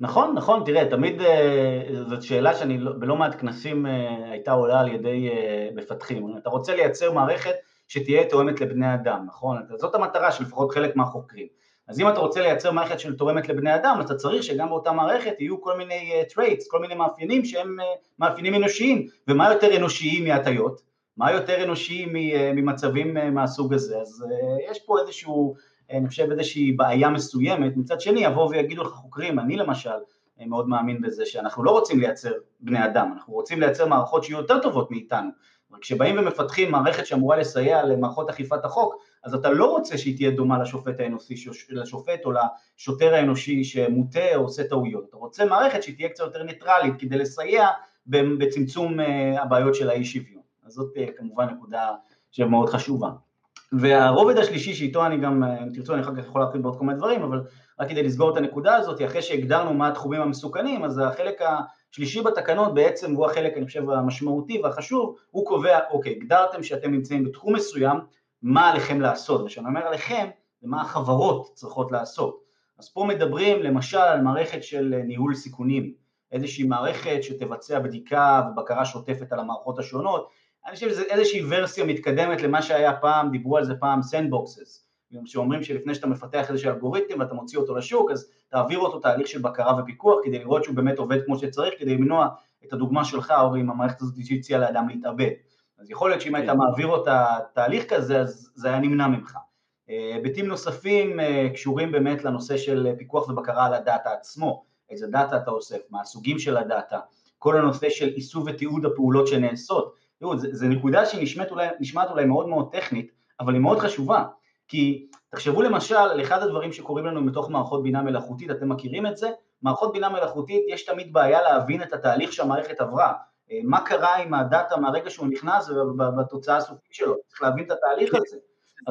נכון, נכון, תראה, תמיד אה, זאת שאלה שאני לא, בלא מעט כנסים אה, הייתה עולה על ידי אה, מפתחים. אתה רוצה לייצר מערכת שתהיה תואמת לבני אדם, נכון? זאת המטרה של לפחות חלק מהחוקרים. אז אם אתה רוצה לייצר מערכת של תורמת לבני אדם, אתה צריך שגם באותה מערכת יהיו כל מיני traits, כל מיני מאפיינים שהם מאפיינים אנושיים. ומה יותר אנושיים מהטיות? מה יותר אנושי ממצבים מהסוג הזה? אז יש פה איזשהו אני חושב איזושהי בעיה מסוימת, מצד שני יבואו ויגידו לך חוקרים, אני למשל מאוד מאמין בזה שאנחנו לא רוצים לייצר בני אדם, אנחנו רוצים לייצר מערכות שיהיו יותר טובות מאיתנו, כשבאים ומפתחים מערכת שאמורה לסייע למערכות אכיפת החוק, אז אתה לא רוצה שהיא תהיה דומה לשופט האנושי, לשופט או לשוטר האנושי שמוטה או עושה טעויות, אתה רוצה מערכת שהיא תהיה קצת יותר ניטרלית כדי לסייע בצמצום אה, הבעיות של האי שוויון, אז זאת אה, כמובן נקודה שמאוד חשובה. והרובד השלישי שאיתו אני גם, אם תרצו אני אחר כך יכול להרחיב בעוד כל מיני דברים, אבל רק כדי לסגור את הנקודה הזאת, אחרי שהגדרנו מה התחומים המסוכנים, אז החלק השלישי בתקנות בעצם הוא החלק אני חושב המשמעותי והחשוב, הוא קובע, אוקיי, הגדרתם שאתם נמצאים בתחום מסוים, מה עליכם לעשות, וכשאני אומר עליכם, זה מה החברות צריכות לעשות. אז פה מדברים למשל על מערכת של ניהול סיכונים, איזושהי מערכת שתבצע בדיקה ובקרה שוטפת על המערכות השונות, אני חושב שזה איזושהי ורסיה מתקדמת למה שהיה פעם, דיברו על זה פעם sandboxes, שאומרים שלפני שאתה מפתח איזשהו אלגוריתם ואתה מוציא אותו לשוק, אז תעביר אותו תהליך של בקרה ופיקוח כדי לראות שהוא באמת עובד כמו שצריך, כדי למנוע את הדוגמה שלך, אורי, עם המערכת הזאת שהציעה לאדם להתאבד. אז יכול להיות שאם היית כן. מעביר אותה תהליך כזה, אז זה היה נמנע ממך. היבטים נוספים קשורים באמת לנושא של פיקוח ובקרה על הדאטה עצמו, איזה דאטה אתה אוסף, מה הסוגים של הדאטה, כל הנושא של איסוף ותיעוד הפעולות שנעשות. תראו, זו נקודה שנשמעת אולי, אולי מאוד מאוד טכנית, אבל היא מאוד חשובה, כי תחשבו למשל על אחד הדברים שקורים לנו בתוך מערכות בינה מלאכותית, אתם מכירים את זה? מערכות בינה מלאכותית יש תמיד בעיה להבין את התהליך שהמערכת עברה, אה, מה קרה עם הדאטה מהרגע שהוא נכנס ובתוצאה הסופית שלו, צריך להבין את התהליך הזה.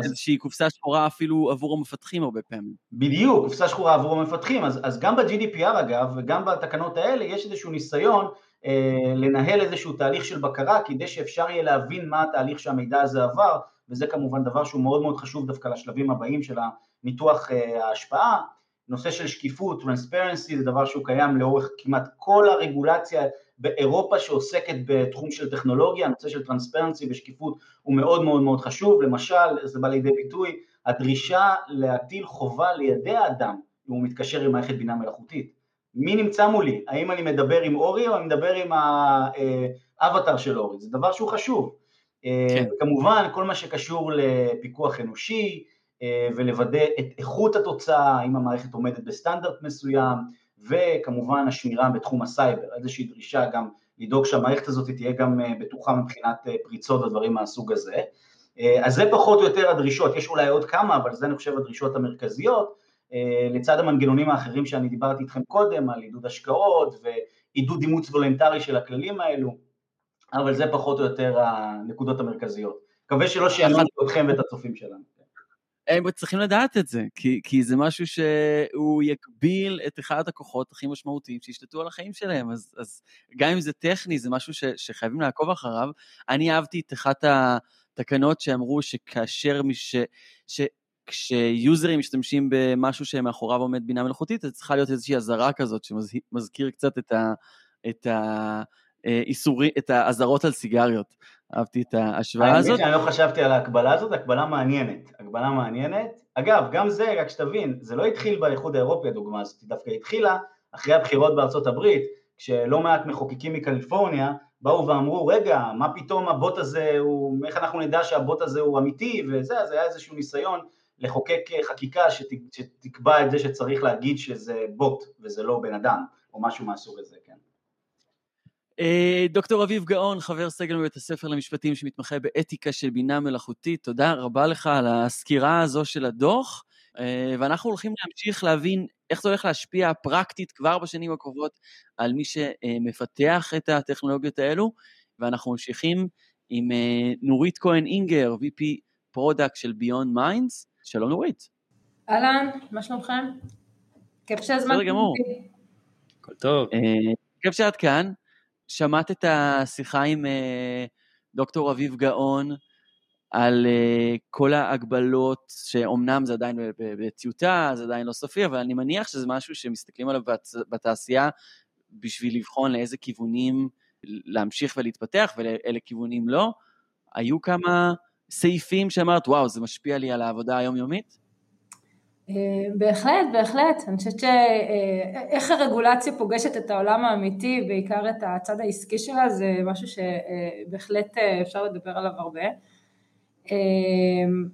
איזושהי קופסה שחורה אפילו עבור המפתחים הרבה פעמים. בדיוק, קופסה שחורה עבור המפתחים, אז, אז גם ב-GDPR אגב, וגם בתקנות האלה, יש איזשהו ניסיון לנהל איזשהו תהליך של בקרה כדי שאפשר יהיה להבין מה התהליך שהמידע הזה עבר, וזה כמובן דבר שהוא מאוד מאוד חשוב דווקא לשלבים הבאים של הניתוח אה, ההשפעה. נושא של שקיפות, טרנספרנסי, זה דבר שהוא קיים לאורך כמעט כל הרגולציה באירופה שעוסקת בתחום של טכנולוגיה, הנושא של טרנספרנסי ושקיפות הוא מאוד מאוד מאוד חשוב, למשל, זה בא לידי ביטוי, הדרישה להטיל חובה ליידע אדם אם הוא מתקשר עם מערכת בינה מלאכותית. מי נמצא מולי? האם אני מדבר עם אורי או אני מדבר עם האווטאר של אורי? זה דבר שהוא חשוב. אה, כן. כמובן, כל מה שקשור לפיקוח אנושי אה, ולוודא את איכות התוצאה, האם המערכת עומדת בסטנדרט מסוים, וכמובן השמירה בתחום הסייבר, איזושהי דרישה גם לדאוג שהמערכת הזאת תהיה גם אה, בטוחה מבחינת פריצות ודברים מהסוג הזה. אז זה פחות או יותר הדרישות, יש אולי עוד כמה, אבל זה אני חושב הדרישות המרכזיות. אה, לצד המנגנונים האחרים שאני דיברתי איתכם קודם, על עידוד השקעות ועידוד אימוץ וולנטרי של הכללים האלו, אבל זה פחות או יותר הנקודות המרכזיות. מקווה שלא שיענו אתכם ואת הצופים שלנו. הם צריכים לדעת את זה, כי, כי זה משהו שהוא יגביל את אחד הכוחות הכי משמעותיים שישלטו על החיים שלהם, אז, אז גם אם זה טכני, זה משהו ש, שחייבים לעקוב אחריו. אני אהבתי את אחת התקנות שאמרו שכאשר מי ש... ש כשיוזרים משתמשים במשהו שמאחוריו עומד בינה מלאכותית, אז צריכה להיות איזושהי אזהרה כזאת שמזכיר קצת את ה... את ה... איסורי, את האזהרות על סיגריות. אהבתי את ההשוואה הזאת. האמת שאני לא חשבתי על ההקבלה הזאת, הקבלה מעניינת. הקבלה מעניינת. אגב, גם זה, רק שתבין, זה לא התחיל באיחוד האירופי הדוגמה הזאת, דווקא התחילה אחרי הבחירות בארצות הברית, כשלא מעט מחוקקים מקליפורניה באו ואמרו, רגע, מה פתאום הבוט הזה הוא, איך אנחנו נדע שהבוט הזה הוא אמיתי וזה, אז היה איזשהו ניסיון לחוקק חקיקה שת, שתקבע את זה שצריך להגיד שזה בוט וזה לא בן אדם, או משהו מהסוג הזה, כן. אה, דוקטור אביב גאון, חבר סגל בבית הספר למשפטים שמתמחה באתיקה של בינה מלאכותית, תודה רבה לך על הסקירה הזו של הדוח, אה, ואנחנו הולכים להמשיך להבין איך זה הולך להשפיע פרקטית כבר בשנים הקרובות על מי שמפתח את הטכנולוגיות האלו, ואנחנו ממשיכים עם אה, נורית כהן אינגר, VP product של BeyondMinds, שלום נורית. אהלן, מה שלומכם? כיף להיות. בסדר גמור. הכל טוב. אה, כיף שאת כאן. שמעת את השיחה עם אה, דוקטור אביב גאון על אה, כל ההגבלות, שאומנם זה עדיין בטיוטה, זה עדיין לא סופי, אבל אני מניח שזה משהו שמסתכלים עליו בתעשייה בשביל לבחון לאיזה כיוונים להמשיך ולהתפתח ולאלה כיוונים לא. היו כמה סעיפים שאמרת, וואו, זה משפיע לי על העבודה היומיומית? אה, בהחלט, בהחלט. אני חושבת שאיך הרגולציה פוגשת את העולם האמיתי, בעיקר את הצד העסקי שלה, זה משהו שבהחלט אה, אפשר לדבר עליו הרבה. אה,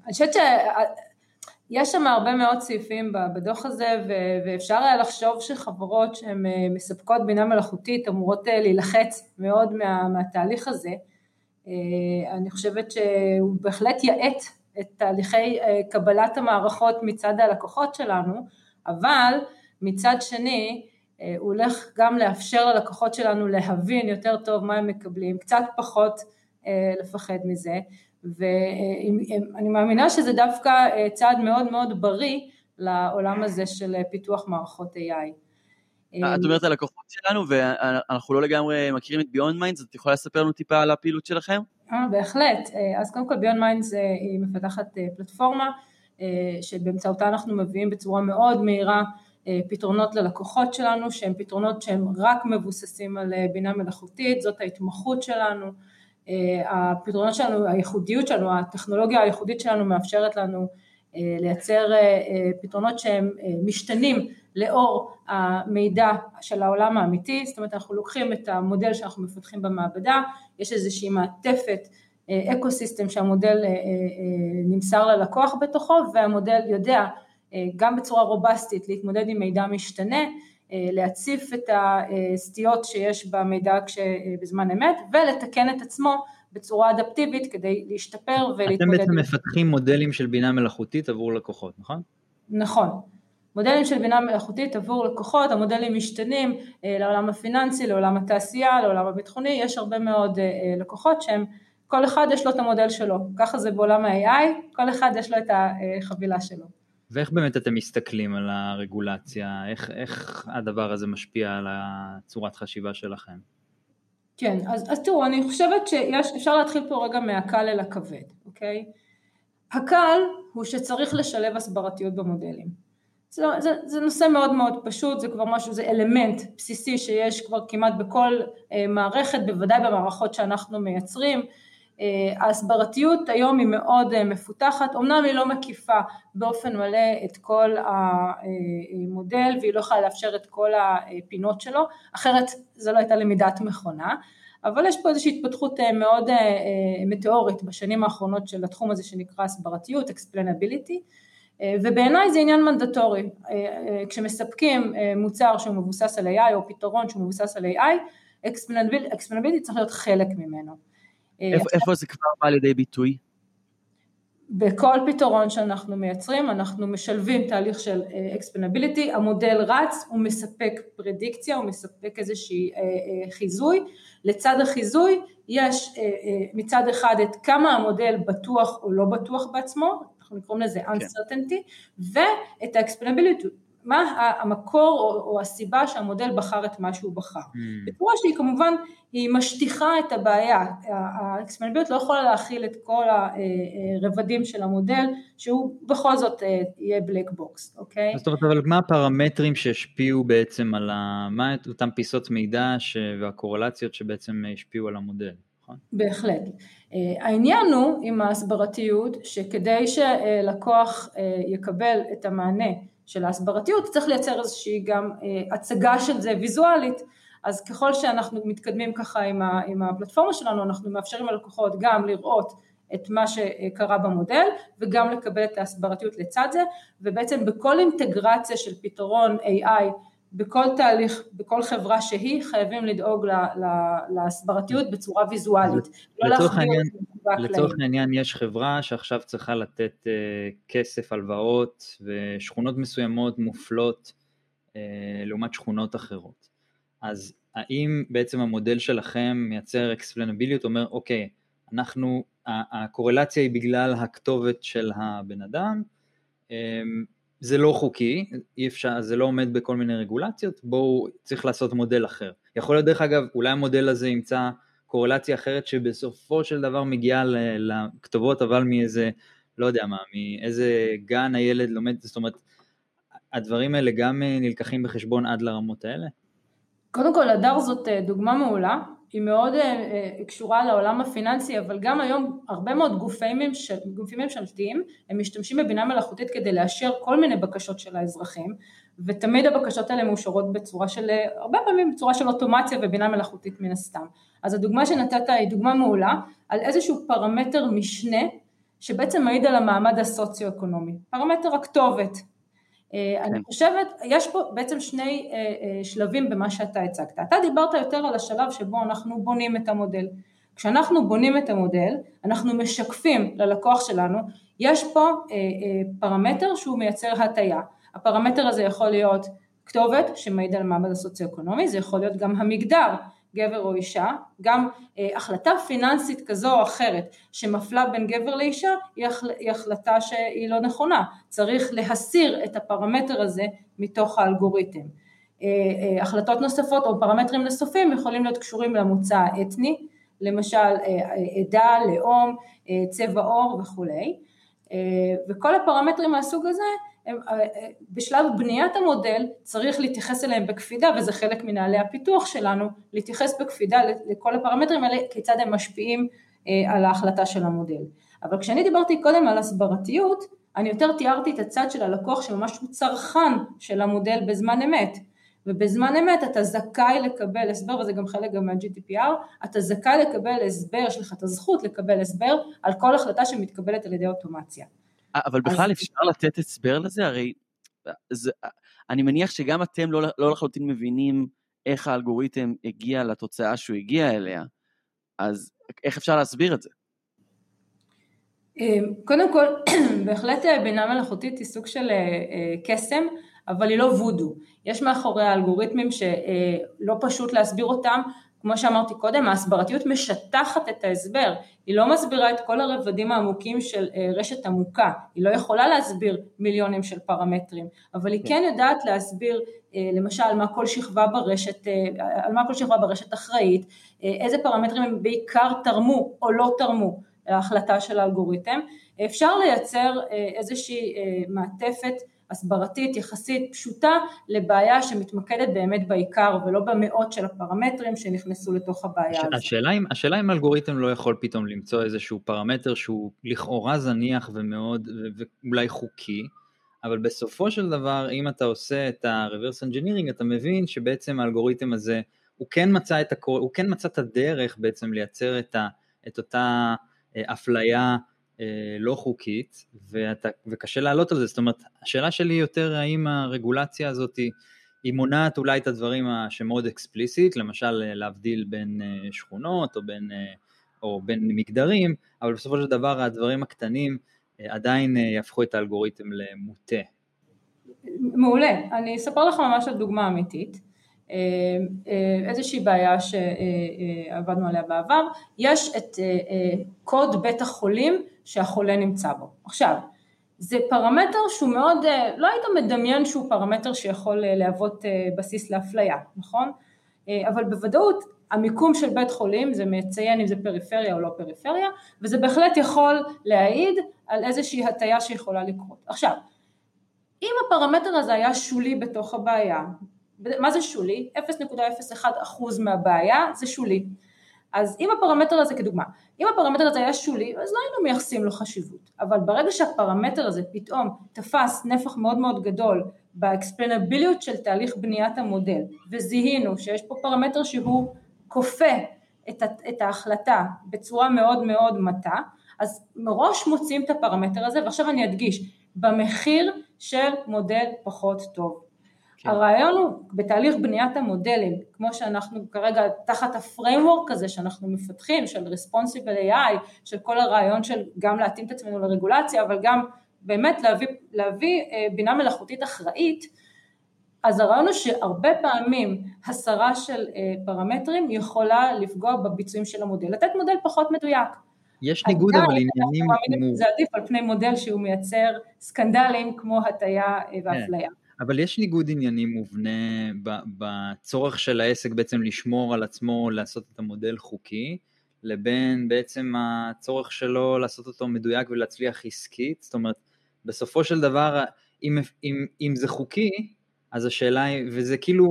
אני חושבת שיש שם הרבה מאוד סעיפים בדוח הזה, ואפשר היה לחשוב שחברות שהן מספקות בינה מלאכותית אמורות להילחץ מאוד מה, מהתהליך הזה. אה, אני חושבת שהוא בהחלט יאט את תהליכי אה, קבלת המערכות מצד הלקוחות שלנו, אבל מצד שני אה, הוא הולך גם לאפשר ללקוחות שלנו להבין יותר טוב מה הם מקבלים, קצת פחות לפחד מזה, ואני מאמינה שזה דווקא צעד מאוד מאוד בריא לעולם הזה של פיתוח מערכות AI. את אומרת הלקוחות שלנו, ואנחנו לא לגמרי מכירים את BeyondMinds, את יכולה לספר לנו טיפה על הפעילות שלכם? אה, בהחלט. אה, אז קודם כל BeyondMinds אה, היא מפתחת אה, פלטפורמה, שבאמצעותה אנחנו מביאים בצורה מאוד מהירה פתרונות ללקוחות שלנו, שהם פתרונות שהם רק מבוססים על בינה מלאכותית, זאת ההתמחות שלנו. הפתרונות שלנו, הייחודיות שלנו, הטכנולוגיה הייחודית שלנו מאפשרת לנו לייצר פתרונות שהם משתנים לאור המידע של העולם האמיתי, זאת אומרת אנחנו לוקחים את המודל שאנחנו מפתחים במעבדה, יש איזושהי מעטפת אקו סיסטם שהמודל נמסר ללקוח בתוכו והמודל יודע גם בצורה רובסטית להתמודד עם מידע משתנה, להציף את הסטיות שיש במידע בזמן אמת ולתקן את עצמו בצורה אדפטיבית כדי להשתפר ולהתמודד. אתם בעצם מפתחים מודלים של בינה מלאכותית עבור לקוחות, נכון? נכון. מודלים של בינה מלאכותית עבור לקוחות, המודלים משתנים לעולם הפיננסי, לעולם התעשייה, לעולם הביטחוני, יש הרבה מאוד לקוחות שהם, כל אחד יש לו את המודל שלו, ככה זה בעולם ה-AI, כל אחד יש לו את החבילה שלו. ואיך באמת אתם מסתכלים על הרגולציה, איך, איך הדבר הזה משפיע על הצורת חשיבה שלכם? כן, אז, אז תראו, אני חושבת שאפשר להתחיל פה רגע מהקל אל הכבד, אוקיי? הקל הוא שצריך לשלב הסברתיות במודלים. זה, זה, זה נושא מאוד מאוד פשוט, זה כבר משהו, זה אלמנט בסיסי שיש כבר כמעט בכל אה, מערכת, בוודאי במערכות שאנחנו מייצרים. אה, ההסברתיות היום היא מאוד אה, מפותחת, אמנם היא לא מקיפה באופן מלא את כל המודל והיא לא יכולה לאפשר את כל הפינות שלו, אחרת זו לא הייתה למידת מכונה, אבל יש פה איזושהי התפתחות מאוד מטאורית בשנים האחרונות של התחום הזה שנקרא הסברתיות, explainability, ובעיניי זה עניין מנדטורי, כשמספקים מוצר שהוא מבוסס על AI או פתרון שהוא מבוסס על AI, explainability צריך להיות חלק ממנו. איפה, איפה זה כבר בא לידי ביטוי? בכל פתרון שאנחנו מייצרים אנחנו משלבים תהליך של explainability, המודל רץ, הוא מספק פרדיקציה, הוא מספק איזושהי חיזוי, לצד החיזוי יש מצד אחד את כמה המודל בטוח או לא בטוח בעצמו, אנחנו קוראים לזה uncertainty, כן. ואת ה-explainability, מה המקור או, או הסיבה שהמודל בחר את מה שהוא בחר. Mm. בצורה שהיא כמובן, היא משטיחה את הבעיה, האקספלנביליות לא יכולה להכיל את כל הרבדים של המודל, שהוא בכל זאת יהיה black box, אוקיי? זאת אומרת, אבל מה הפרמטרים שהשפיעו בעצם על ה... מה אותם פיסות מידע ש... והקורלציות שבעצם השפיעו על המודל? נכון? בהחלט. העניין הוא עם ההסברתיות שכדי שלקוח יקבל את המענה של ההסברתיות צריך לייצר איזושהי גם הצגה של זה ויזואלית אז ככל שאנחנו מתקדמים ככה עם הפלטפורמה שלנו אנחנו מאפשרים ללקוחות גם לראות את מה שקרה במודל וגם לקבל את ההסברתיות לצד זה ובעצם בכל אינטגרציה של פתרון AI בכל תהליך, בכל חברה שהיא, חייבים לדאוג להסברתיות בצורה ויזואלית. לא לצורך העניין, לצורך העניין יש חברה שעכשיו צריכה לתת uh, כסף, הלוואות, ושכונות מסוימות מופלות uh, לעומת שכונות אחרות. אז האם בעצם המודל שלכם מייצר אקספלנביליות, אומר אוקיי, אנחנו, הקורלציה היא בגלל הכתובת של הבן אדם, um, זה לא חוקי, אי אפשר, זה לא עומד בכל מיני רגולציות, בואו, צריך לעשות מודל אחר. יכול להיות דרך אגב, אולי המודל הזה ימצא קורלציה אחרת שבסופו של דבר מגיעה לכתובות, אבל מאיזה, לא יודע מה, מאיזה גן הילד לומד, זאת אומרת, הדברים האלה גם אה, נלקחים בחשבון עד לרמות האלה? קודם כל, הדר זאת אה, דוגמה מעולה, היא מאוד uh, uh, קשורה לעולם הפיננסי, אבל גם היום הרבה מאוד גופים, ממשל, גופים ממשלתיים, הם משתמשים בבינה מלאכותית כדי לאשר כל מיני בקשות של האזרחים, ותמיד הבקשות האלה מאושרות בצורה של, הרבה פעמים בצורה של אוטומציה ובינה מלאכותית מן הסתם. אז הדוגמה שנתת היא דוגמה מעולה על איזשהו פרמטר משנה שבעצם מעיד על המעמד הסוציו-אקונומי, פרמטר הכתובת, אה, אני כן. חושבת, יש פה בעצם שני אה, אה, שלבים במה שאתה הצגת. אתה דיברת יותר על השלב שבו אנחנו בונים את המודל. כשאנחנו בונים את המודל, אנחנו משקפים ללקוח שלנו, יש פה פרמטר שהוא מייצר הטיה. הפרמטר הזה יכול להיות כתובת שמעיד על המעמד הסוציו-אקונומי, זה יכול להיות גם המגדר, גבר או אישה, גם אה, החלטה פיננסית כזו או אחרת שמפלה בין גבר לאישה היא, החל, היא החלטה שהיא לא נכונה, צריך להסיר את הפרמטר הזה מתוך האלגוריתם. אה, אה, החלטות נוספות או פרמטרים נוספים יכולים להיות קשורים למוצא האתני, למשל אה, אה, עדה, לאום, אה, צבע עור וכולי, אה, וכל הפרמטרים מהסוג הזה הם, אה, אה, בשלב בניית המודל צריך להתייחס אליהם בקפידה וזה חלק מנהלי הפיתוח שלנו, להתייחס בקפידה לכל הפרמטרים האלה, כיצד הם משפיעים אה, על ההחלטה של המודל. אבל כשאני דיברתי קודם על הסברתיות, אני יותר תיארתי את הצד של הלקוח שממש הוא צרכן של המודל בזמן אמת. ובזמן אמת אתה זכאי לקבל הסבר, וזה גם חלק גם מה-GDPR, אתה זכאי לקבל הסבר, יש לך את הזכות לקבל הסבר על כל החלטה שמתקבלת על ידי אוטומציה. אבל בכלל אז... אפשר לתת הסבר לזה? הרי זה, אני מניח שגם אתם לא, לא לחלוטין מבינים איך האלגוריתם הגיע לתוצאה שהוא הגיע אליה, אז איך אפשר להסביר את זה? אמ, קודם כל, <clears throat> בהחלט אה, בינה מלאכותית היא סוג של אה, אה, קסם, אבל היא לא וודו. יש מאחורי האלגוריתמים שלא פשוט להסביר אותם, כמו שאמרתי קודם, ההסברתיות משטחת את ההסבר, היא לא מסבירה את כל הרבדים העמוקים של רשת עמוקה, היא לא יכולה להסביר מיליונים של פרמטרים, אבל היא כן. יודעת להסביר למשל מה כל שכבה ברשת, על מה כל שכבה ברשת אחראית, איזה פרמטרים הם בעיקר תרמו או לא תרמו ההחלטה של האלגוריתם, אפשר לייצר אה, איזושהי אה, מעטפת הסברתית יחסית פשוטה לבעיה שמתמקדת באמת בעיקר ולא במאות של הפרמטרים שנכנסו לתוך הבעיה הזאת. השאלה אם, השאלה אם אלגוריתם לא יכול פתאום למצוא איזשהו פרמטר שהוא לכאורה זניח ומאוד ואולי חוקי, אבל בסופו של דבר אם אתה עושה את ה-reverse engineering אתה מבין שבעצם האלגוריתם הזה הוא כן מצא את, הקור... הוא כן מצא את הדרך בעצם לייצר את, ה... את אותה אפליה אה, לא חוקית ואתה, וקשה לעלות על זה, זאת אומרת השאלה שלי יותר האם הרגולציה הזאת היא מונעת אולי את הדברים שמאוד אקספליסיט, למשל אה, להבדיל בין אה, שכונות או בין, או בין מגדרים, אבל בסופו של דבר הדברים הקטנים עדיין יהפכו את האלגוריתם למוטה. מעולה, אני אספר לך ממש על דוגמה אמיתית. אה, אה, איזושהי בעיה שעבדנו עליה בעבר, יש את אה, קוד בית החולים שהחולה נמצא בו. עכשיו, זה פרמטר שהוא מאוד, לא היית מדמיין שהוא פרמטר שיכול להוות בסיס לאפליה, נכון? אבל בוודאות המיקום של בית חולים זה מציין אם זה פריפריה או לא פריפריה, וזה בהחלט יכול להעיד על איזושהי הטיה שיכולה לקרות. עכשיו, אם הפרמטר הזה היה שולי בתוך הבעיה, מה זה שולי? 0.01 אחוז מהבעיה זה שולי. אז אם הפרמטר הזה כדוגמה, אם הפרמטר הזה היה שולי אז לא היינו מייחסים לו חשיבות, אבל ברגע שהפרמטר הזה פתאום תפס נפח מאוד מאוד גדול באקספלנביליות של תהליך בניית המודל וזיהינו שיש פה פרמטר שהוא כופה את, את ההחלטה בצורה מאוד מאוד מטה, אז מראש מוצאים את הפרמטר הזה ועכשיו אני אדגיש, במחיר של מודל פחות טוב. כן. הרעיון הוא בתהליך בניית המודלים, כמו שאנחנו כרגע תחת ה framework הזה שאנחנו מפתחים של Responsible AI, של כל הרעיון של גם להתאים את עצמנו לרגולציה, אבל גם באמת להביא, להביא אה, בינה מלאכותית אחראית, אז הרעיון הוא שהרבה פעמים הסרה של אה, פרמטרים יכולה לפגוע בביצועים של המודל, לתת מודל פחות מדויק. יש ניגוד אבל עניינים... זה עדיף על פני מודל שהוא מייצר סקנדלים כמו הטיה אה, ואפליה. כן. אבל יש ניגוד עניינים מובנה בצורך של העסק בעצם לשמור על עצמו, לעשות את המודל חוקי, לבין בעצם הצורך שלו לעשות אותו מדויק ולהצליח עסקית, זאת אומרת, בסופו של דבר, אם, אם, אם זה חוקי, אז השאלה היא, וזה כאילו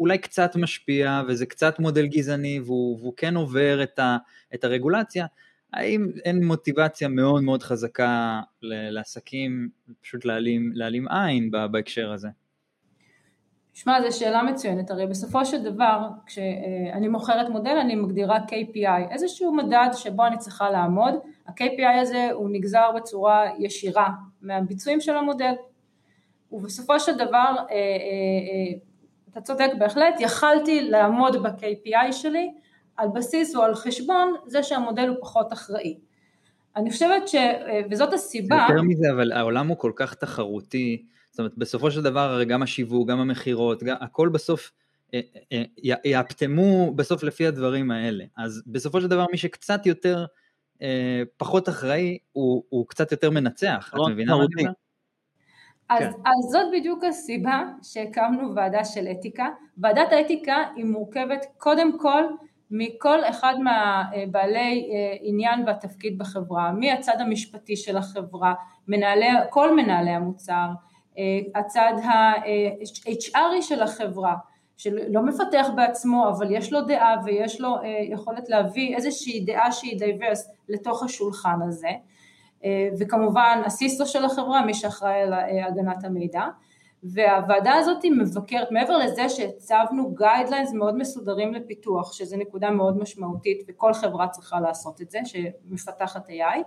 אולי קצת משפיע, וזה קצת מודל גזעני, והוא, והוא כן עובר את, ה, את הרגולציה, האם אין מוטיבציה מאוד מאוד חזקה לעסקים פשוט להעלים, להעלים עין בהקשר הזה? שמע, זו שאלה מצוינת, הרי בסופו של דבר כשאני מוכרת מודל אני מגדירה KPI, איזשהו מדד שבו אני צריכה לעמוד, ה-KPI הזה הוא נגזר בצורה ישירה מהביצועים של המודל, ובסופו של דבר אה, אה, אה, אתה צודק בהחלט, יכלתי לעמוד ב-KPI שלי על בסיס או על חשבון זה שהמודל הוא פחות אחראי. אני חושבת ש... וזאת הסיבה... יותר מזה, אבל העולם הוא כל כך תחרותי, זאת אומרת, בסופו של דבר הרי גם השיווק, גם המכירות, הכל בסוף אה, אה, יאפטמו בסוף לפי הדברים האלה. אז בסופו של דבר מי שקצת יותר, אה, פחות אחראי, הוא, הוא קצת יותר מנצח, את מבינה מה אני אומר? אז, כן. אז זאת בדיוק הסיבה שהקמנו ועדה של אתיקה. ועדת האתיקה היא מורכבת קודם כל מכל אחד מהבעלי אה, עניין והתפקיד בחברה, מהצד המשפטי של החברה, מנהלי, כל מנהלי המוצר, אה, הצד ה-HRי של החברה, שלא מפתח בעצמו אבל יש לו דעה ויש לו אה, יכולת להביא איזושהי דעה שהיא diverse לתוך השולחן הזה, וכמובן ה CISO של החברה, מי שאחראי על הגנת המידע. והוועדה הזאת מבקרת, מעבר לזה שהצבנו guidelines מאוד מסודרים לפיתוח, שזו נקודה מאוד משמעותית וכל חברה צריכה לעשות את זה, שמפתחת AI,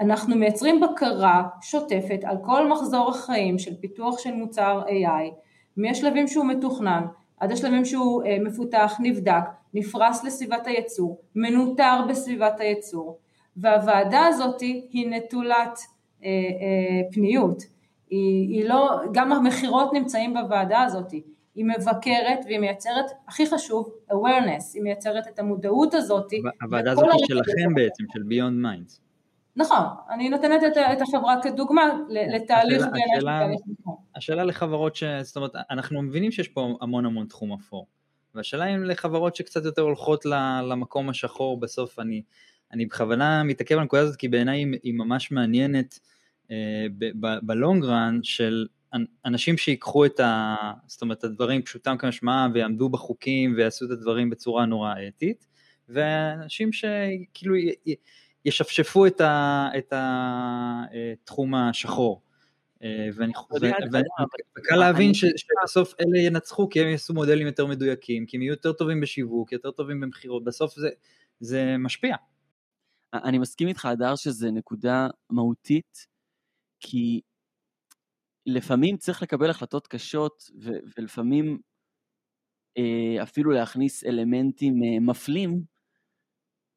אנחנו מייצרים בקרה שוטפת על כל מחזור החיים של פיתוח של מוצר AI, מהשלבים שהוא מתוכנן עד השלבים שהוא אה, מפותח, נבדק, נפרס לסביבת הייצור, מנוטר בסביבת הייצור, והוועדה הזאת היא נטולת אה, אה, פניות, היא, היא לא, גם המכירות נמצאים בוועדה הזאת, היא מבקרת והיא מייצרת, הכי חשוב, awareness, היא מייצרת את המודעות הזאת. הוועדה הזאת היא שלכם בעצם, של Beyond Minds. נכון, אני נותנת את, את החברה כדוגמה לתהליך בעיניי. השאלה לחברות ש... זאת אומרת, אנחנו מבינים שיש פה המון המון תחום אפור. והשאלה אם לחברות שקצת יותר הולכות למקום השחור, בסוף אני, אני בכוונה מתעכב על הנקודה הזאת, כי בעיניי היא, ממש מעניינת בלונג רן של אנשים שיקחו את, ה, זאת אומרת, הדברים פשוטם כמשמעם ויעמדו בחוקים ויעשו את הדברים בצורה נורא אתית, ואנשים שכאילו ישפשפו את, ה, את התחום השחור. אה, ואני קל להבין שבסוף אלה ינצחו כי הם יעשו מודלים יותר מדויקים, כי הם יהיו יותר טובים בשיווק, יותר טובים במכירות, בסוף זה, זה משפיע. אני מסכים איתך, אדר, שזו נקודה מהותית, כי לפעמים צריך לקבל החלטות קשות, ו- ולפעמים אה, אפילו להכניס אלמנטים אה, מפלים,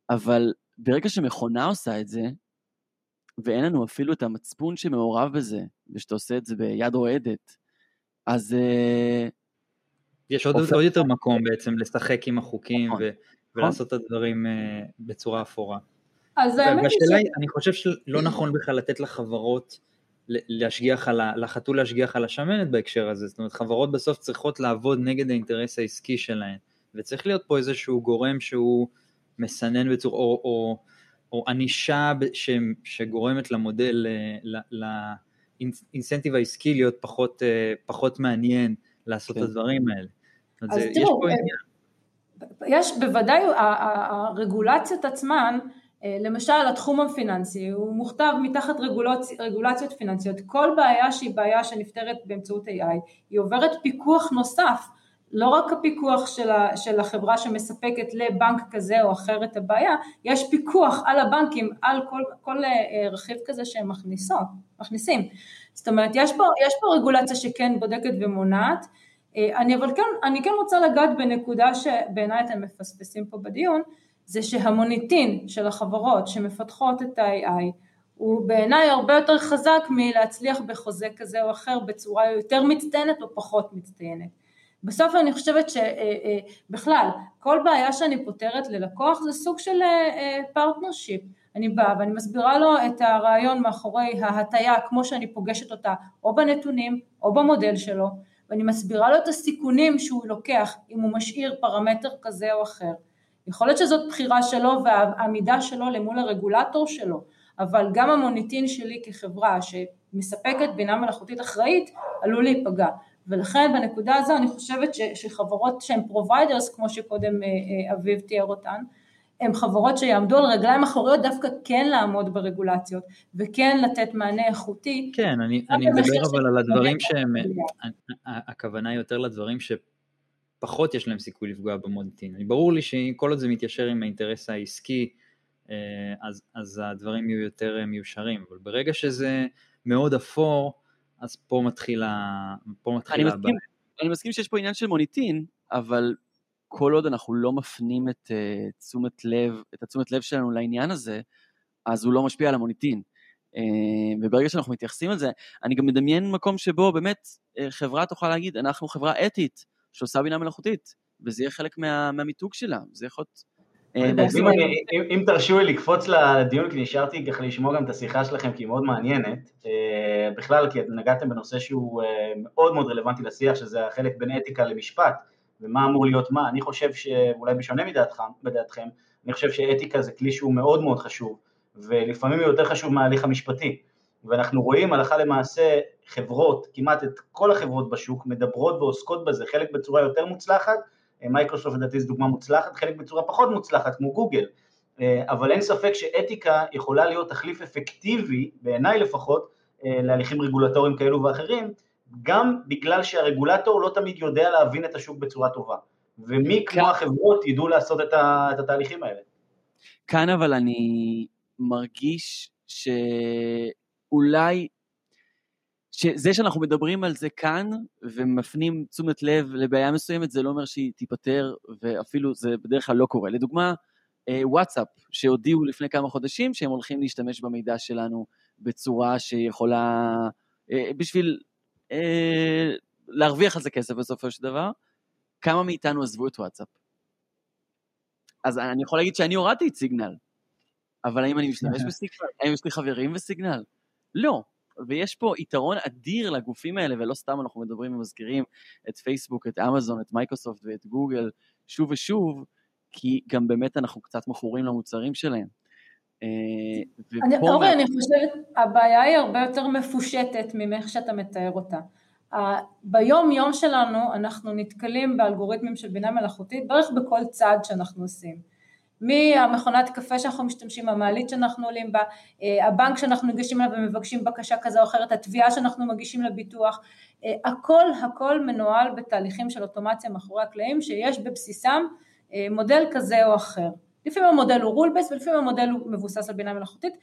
אבל ברגע שמכונה עושה את זה, ואין לנו אפילו את המצפון שמעורב בזה, ושאתה עושה את זה ביד רועדת, אז... אה, יש עוד, עוד יותר מקום בעצם לשחק עם החוקים נכון, ו, נכון. ולעשות את הדברים אה, בצורה אפורה. אז האמת היא ש... אני חושב שלא <clears throat> נכון בכלל לתת לחברות להשגיח על, לחתול להשגיח על השמנת בהקשר הזה, זאת אומרת חברות בסוף צריכות לעבוד נגד האינטרס העסקי שלהן, וצריך להיות פה איזשהו גורם שהוא מסנן בצורה, או, או, או ענישה שגורמת למודל, לאינסנטיב העסקי להיות פחות, אה, פחות מעניין לעשות כן. את הדברים האלה. אז, אז תראו, יש בוודאי, הרגולציות עצמן, אה, למשל התחום הפיננסי הוא מוכתב מתחת רגולצ... רגולציות פיננסיות, כל בעיה שהיא בעיה שנפתרת באמצעות AI היא עוברת פיקוח נוסף, לא רק הפיקוח של, ה... של החברה שמספקת לבנק כזה או אחר את הבעיה, יש פיקוח על הבנקים על כל, כל אה, רכיב כזה שהם מכניסות, מכניסים, זאת אומרת יש פה, יש פה רגולציה שכן בודקת ומונעת, אה, אני אבל כן, אני כן רוצה לגעת בנקודה שבעיניי אתם מפספסים פה בדיון, זה שהמוניטין של החברות שמפתחות את ה-AI הוא בעיניי הרבה יותר חזק מלהצליח בחוזה כזה או אחר בצורה יותר מצטיינת או פחות מצטיינת. בסוף אני חושבת שבכלל אה, אה, כל בעיה שאני פותרת ללקוח זה סוג של partnership. אה, אני באה ואני מסבירה לו את הרעיון מאחורי ההטייה כמו שאני פוגשת אותה או בנתונים או במודל שלו ואני מסבירה לו את הסיכונים שהוא לוקח אם הוא משאיר פרמטר כזה או אחר יכול להיות שזאת בחירה שלו והעמידה שלו למול הרגולטור שלו, אבל גם המוניטין שלי כחברה שמספקת בינה מלאכותית אחראית עלול להיפגע. ולכן בנקודה הזו אני חושבת ש, שחברות שהן providers, כמו שקודם אה, אה, אביב תיאר אותן, הן חברות שיעמדו על רגליים אחוריות דווקא כן לעמוד ברגולציות וכן לתת מענה איכותי. כן, אני, אני מדבר אבל על הדברים שהם, הכוונה יותר לדברים ש... פחות יש להם סיכוי לפגוע במוניטין. ברור לי שכל עוד זה מתיישר עם האינטרס העסקי, אה, אז, אז הדברים יהיו יותר אה, מיושרים, אבל ברגע שזה מאוד אפור, אז פה מתחילה, פה מתחילה הבעיה. אני מסכים שיש פה עניין של מוניטין, אבל כל עוד אנחנו לא מפנים את uh, תשומת לב, את התשומת לב שלנו לעניין הזה, אז הוא לא משפיע על המוניטין. Uh, וברגע שאנחנו מתייחסים לזה, אני גם מדמיין מקום שבו באמת uh, חברה תוכל להגיד, אנחנו חברה אתית, שעושה בינה מלאכותית, וזה יהיה חלק מה, מהמיתוג שלה, זה יכול להיות... אה, אם תרשו לי לקפוץ לדיון, כי נשארתי ככה לשמוע גם את השיחה שלכם, כי היא מאוד מעניינת. אה, בכלל, כי נגעתם בנושא שהוא אה, מאוד מאוד רלוונטי לשיח, שזה החלק בין אתיקה למשפט, ומה אמור להיות מה. אני חושב שאולי בשונה מדעתכם, בדעתכם, אני חושב שאתיקה זה כלי שהוא מאוד מאוד חשוב, ולפעמים הוא יותר חשוב מההליך המשפטי. ואנחנו רואים הלכה למעשה חברות, כמעט את כל החברות בשוק, מדברות ועוסקות בזה, חלק בצורה יותר מוצלחת, מייקרוסופט לדעתי זו דוגמה מוצלחת, חלק בצורה פחות מוצלחת כמו גוגל, אבל אין ספק שאתיקה יכולה להיות תחליף אפקטיבי, בעיניי לפחות, להליכים רגולטוריים כאלו ואחרים, גם בגלל שהרגולטור לא תמיד יודע להבין את השוק בצורה טובה. ומי כן. כמו החברות ידעו לעשות את, ה, את התהליכים האלה. כאן אבל אני מרגיש שאולי, שזה שאנחנו מדברים על זה כאן ומפנים תשומת לב לבעיה מסוימת, זה לא אומר שהיא תיפתר, ואפילו זה בדרך כלל לא קורה. לדוגמה, אה, וואטסאפ, שהודיעו לפני כמה חודשים שהם הולכים להשתמש במידע שלנו בצורה שיכולה, אה, בשביל אה, להרוויח על זה כסף בסופו של דבר, כמה מאיתנו עזבו את וואטסאפ? אז אני יכול להגיד שאני הורדתי את סיגנל, אבל האם אני משתמש <laughs> בסיגנל? האם יש לי חברים בסיגנל? לא. ויש פה יתרון אדיר לגופים האלה, ולא סתם אנחנו מדברים ומזכירים את פייסבוק, את אמזון, את מייקרוסופט ואת גוגל שוב ושוב, כי גם באמת אנחנו קצת מכורים למוצרים שלהם. אה, אורי, אני חושבת, הבעיה היא הרבה יותר מפושטת ממך שאתה מתאר אותה. ביום יום שלנו אנחנו נתקלים באלגוריתמים של בינה מלאכותית בערך בכל צעד שאנחנו עושים. מהמכונת קפה שאנחנו משתמשים, המעלית שאנחנו עולים בה, אה, הבנק שאנחנו ניגשים אליו ומבקשים בקשה כזו או אחרת, התביעה שאנחנו מגישים לביטוח, אה, הכל הכל מנוהל בתהליכים של אוטומציה מאחורי הקלעים שיש בבסיסם מודל כזה או אחר. לפעמים המודל הוא rule based ולפעמים המודל הוא מבוסס על בינה מלאכותית,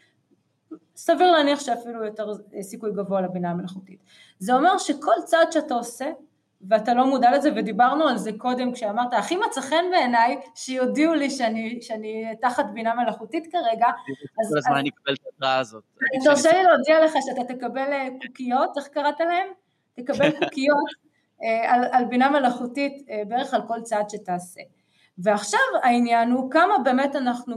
סביר להניח שאפילו יותר סיכוי גבוה לבינה המלאכותית. זה אומר שכל צעד שאתה עושה ואתה לא מודע לזה ודיברנו על זה קודם כשאמרת הכי מצא חן בעיניי שיודיעו לי שאני, שאני תחת בינה מלאכותית כרגע אז כל הזמן אני אקבל את ההתראה הזאת. תרשה לי להודיע לך שאתה תקבל אה, קוקיות, איך קראת להם? תקבל <laughs> קוקיות אה, על, על בינה מלאכותית אה, בערך על כל צעד שתעשה. ועכשיו העניין הוא כמה באמת אנחנו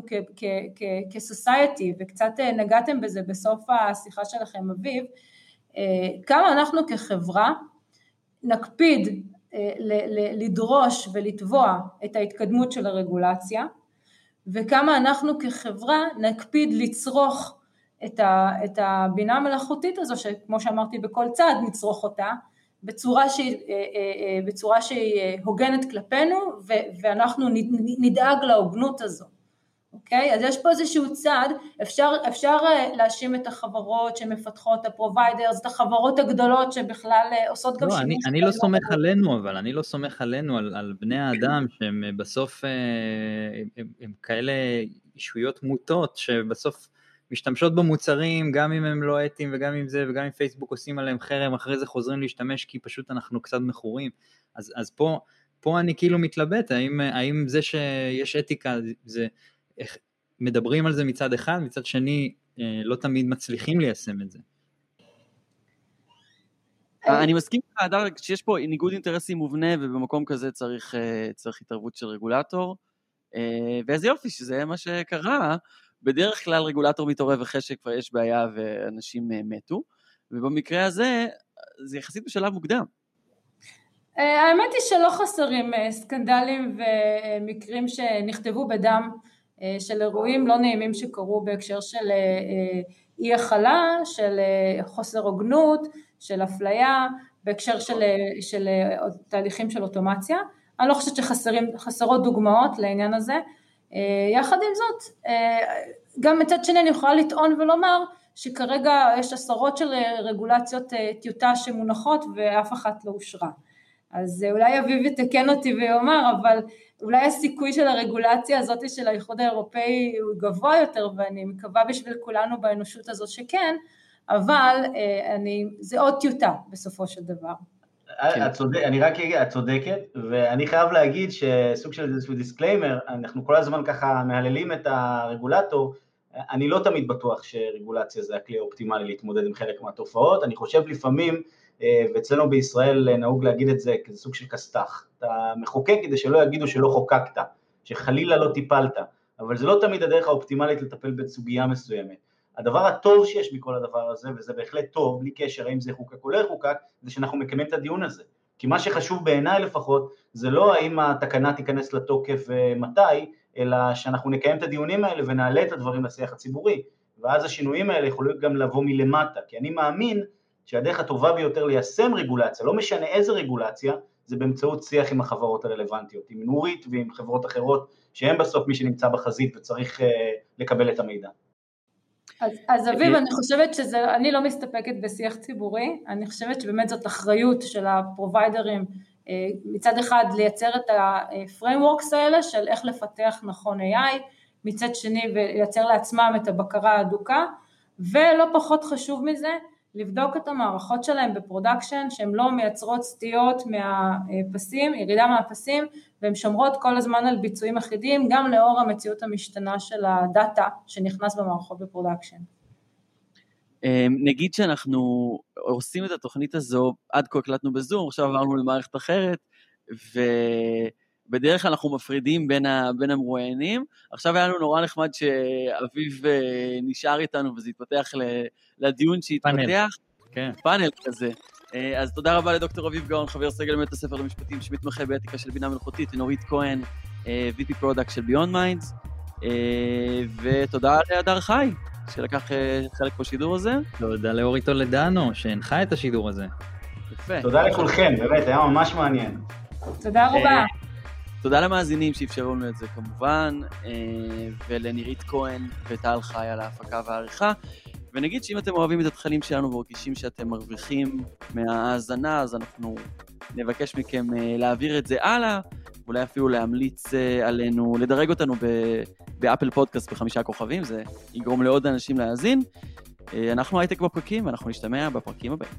כסוסייטי, וקצת נגעתם בזה בסוף השיחה שלכם אביב, כמה אנחנו כחברה נקפיד אה, לדרוש ולתבוע את ההתקדמות של הרגולציה, וכמה אנחנו כחברה נקפיד לצרוך את הבינה המלאכותית הזו, שכמו שאמרתי בכל צעד נצרוך אותה, בצורה שהיא, אה, אה, בצורה שהיא הוגנת כלפינו ואנחנו נדאג להוגנות הזו, אוקיי? אז יש פה איזשהו צעד, אפשר, אפשר להאשים את החברות שמפתחות, ה providers, את החברות הגדולות שבכלל עושות גם לא, שימוש. אני, אני לא סומך עלינו, אבל אני לא סומך עלינו, על, על בני האדם שהם בסוף הם, הם, הם כאלה אישויות מוטות, שבסוף משתמשות במוצרים, גם אם הם לא אתיים וגם אם זה, וגם אם פייסבוק עושים עליהם חרם, אחרי זה חוזרים להשתמש כי פשוט אנחנו קצת מכורים. אז, אז פה, פה אני כאילו מתלבט, האם, האם זה שיש אתיקה, זה, מדברים על זה מצד אחד, מצד שני אה, לא תמיד מצליחים ליישם את זה. אני מסכים איתך, אדר, שיש פה ניגוד אינטרסים מובנה ובמקום כזה צריך, אה, צריך התערבות של רגולטור, אה, ואיזה יופי שזה מה שקרה. בדרך כלל רגולטור מתעורר אחרי שכבר יש בעיה ואנשים אה, מתו, ובמקרה הזה זה יחסית בשלב מוקדם. אה, האמת היא שלא חסרים אה, סקנדלים ומקרים שנכתבו בדם של אירועים לא נעימים שקרו בהקשר של אי הכלה, של חוסר הוגנות, של אפליה, בהקשר של, של תהליכים של אוטומציה. אני לא חושבת שחסרות דוגמאות לעניין הזה. אה, יחד עם זאת, אה, גם מצד שני אני יכולה לטעון ולומר שכרגע יש עשרות של רגולציות אה, טיוטה שמונחות ואף אחת לא אושרה. אז אולי אביב יתקן אותי ויאמר, אבל אולי הסיכוי של הרגולציה הזאת של האיחוד האירופאי הוא גבוה יותר, ואני מקווה בשביל כולנו באנושות הזאת שכן, אבל אני, זה עוד טיוטה בסופו של דבר. כן. את צודק, אני רק אגיד, את צודקת, ואני חייב להגיד שסוג של איזשהו disclaimer, אנחנו כל הזמן ככה מהללים את הרגולטור, אני לא תמיד בטוח שרגולציה זה הכלי האופטימלי להתמודד עם חלק מהתופעות, אני חושב לפעמים, אה, ואצלנו בישראל נהוג להגיד את זה כזה סוג של כסת"ח, אתה מחוקק כדי שלא יגידו שלא חוקקת, שחלילה לא טיפלת, אבל זה לא תמיד הדרך האופטימלית לטפל בסוגיה מסוימת. הדבר הטוב שיש מכל הדבר הזה, וזה בהחלט טוב, בלי קשר האם זה חוקק או לא יחוקק, זה שאנחנו מקיימים את הדיון הזה. כי מה שחשוב בעיניי לפחות, זה לא האם התקנה תיכנס לתוקף ומתי, אלא שאנחנו נקיים את הדיונים האלה ונעלה את הדברים לשיח הציבורי, ואז השינויים האלה יכולים גם לבוא מלמטה, כי אני מאמין שהדרך הטובה ביותר ליישם רגולציה, לא משנה איזה רגולציה, זה באמצעות שיח עם החברות הרלוונטיות, עם נורית ועם חברות אחרות, שהן בסוף מי שנמצא בחזית וצריך לקבל את המידע. אז, אז אביב, אני חושבת שזה, אני לא מסתפקת בשיח ציבורי, אני חושבת שבאמת זאת אחריות של הפרוביידרים מצד אחד לייצר את ה-frameworks האלה של איך לפתח נכון AI, מצד שני ולייצר לעצמם את הבקרה ההדוקה, ולא פחות חשוב מזה, לבדוק את המערכות שלהם ב production, שהן לא מייצרות סטיות מהפסים, ירידה מהפסים, והן שומרות כל הזמן על ביצועים אחידים, גם לאור המציאות המשתנה של הדאטה שנכנס במערכות ב production. אמ, נגיד שאנחנו עושים את התוכנית הזו, עד כה הקלטנו בזום, עכשיו עברנו למערכת אחרת, ובדרך כלל אנחנו מפרידים בין, ה, בין המרואיינים. עכשיו היה לנו נורא נחמד שאביב אה, נשאר איתנו וזה התפתח לדיון שהתפתח. כן. פאנל כזה. אה, אז תודה רבה לדוקטור אביב גאון, חבר סגל בית הספר למשפטים שמתמחה באתיקה של בינה מלאכותית, לנורית כהן, אה, VP product של Beyond Minds, ותודה להדר חי. שלקח אה, חלק בשידור הזה. תודה לאורי טולדנו, שהנחה את השידור הזה. יפה. תודה לכולכם, באמת, היה ממש מעניין. תודה רבה. אה, תודה למאזינים שאפשרו לנו את זה כמובן, אה, ולנירית כהן וטל חי על ההפקה והעריכה. ונגיד שאם אתם אוהבים את התכנים שלנו ומרגישים שאתם מרוויחים מההאזנה, אז אנחנו נבקש מכם להעביר את זה הלאה, אולי אפילו להמליץ עלינו, לדרג אותנו באפל פודקאסט בחמישה כוכבים, זה יגרום לעוד אנשים להאזין. אנחנו הייטק בפרקים, ואנחנו נשתמע בפרקים הבאים.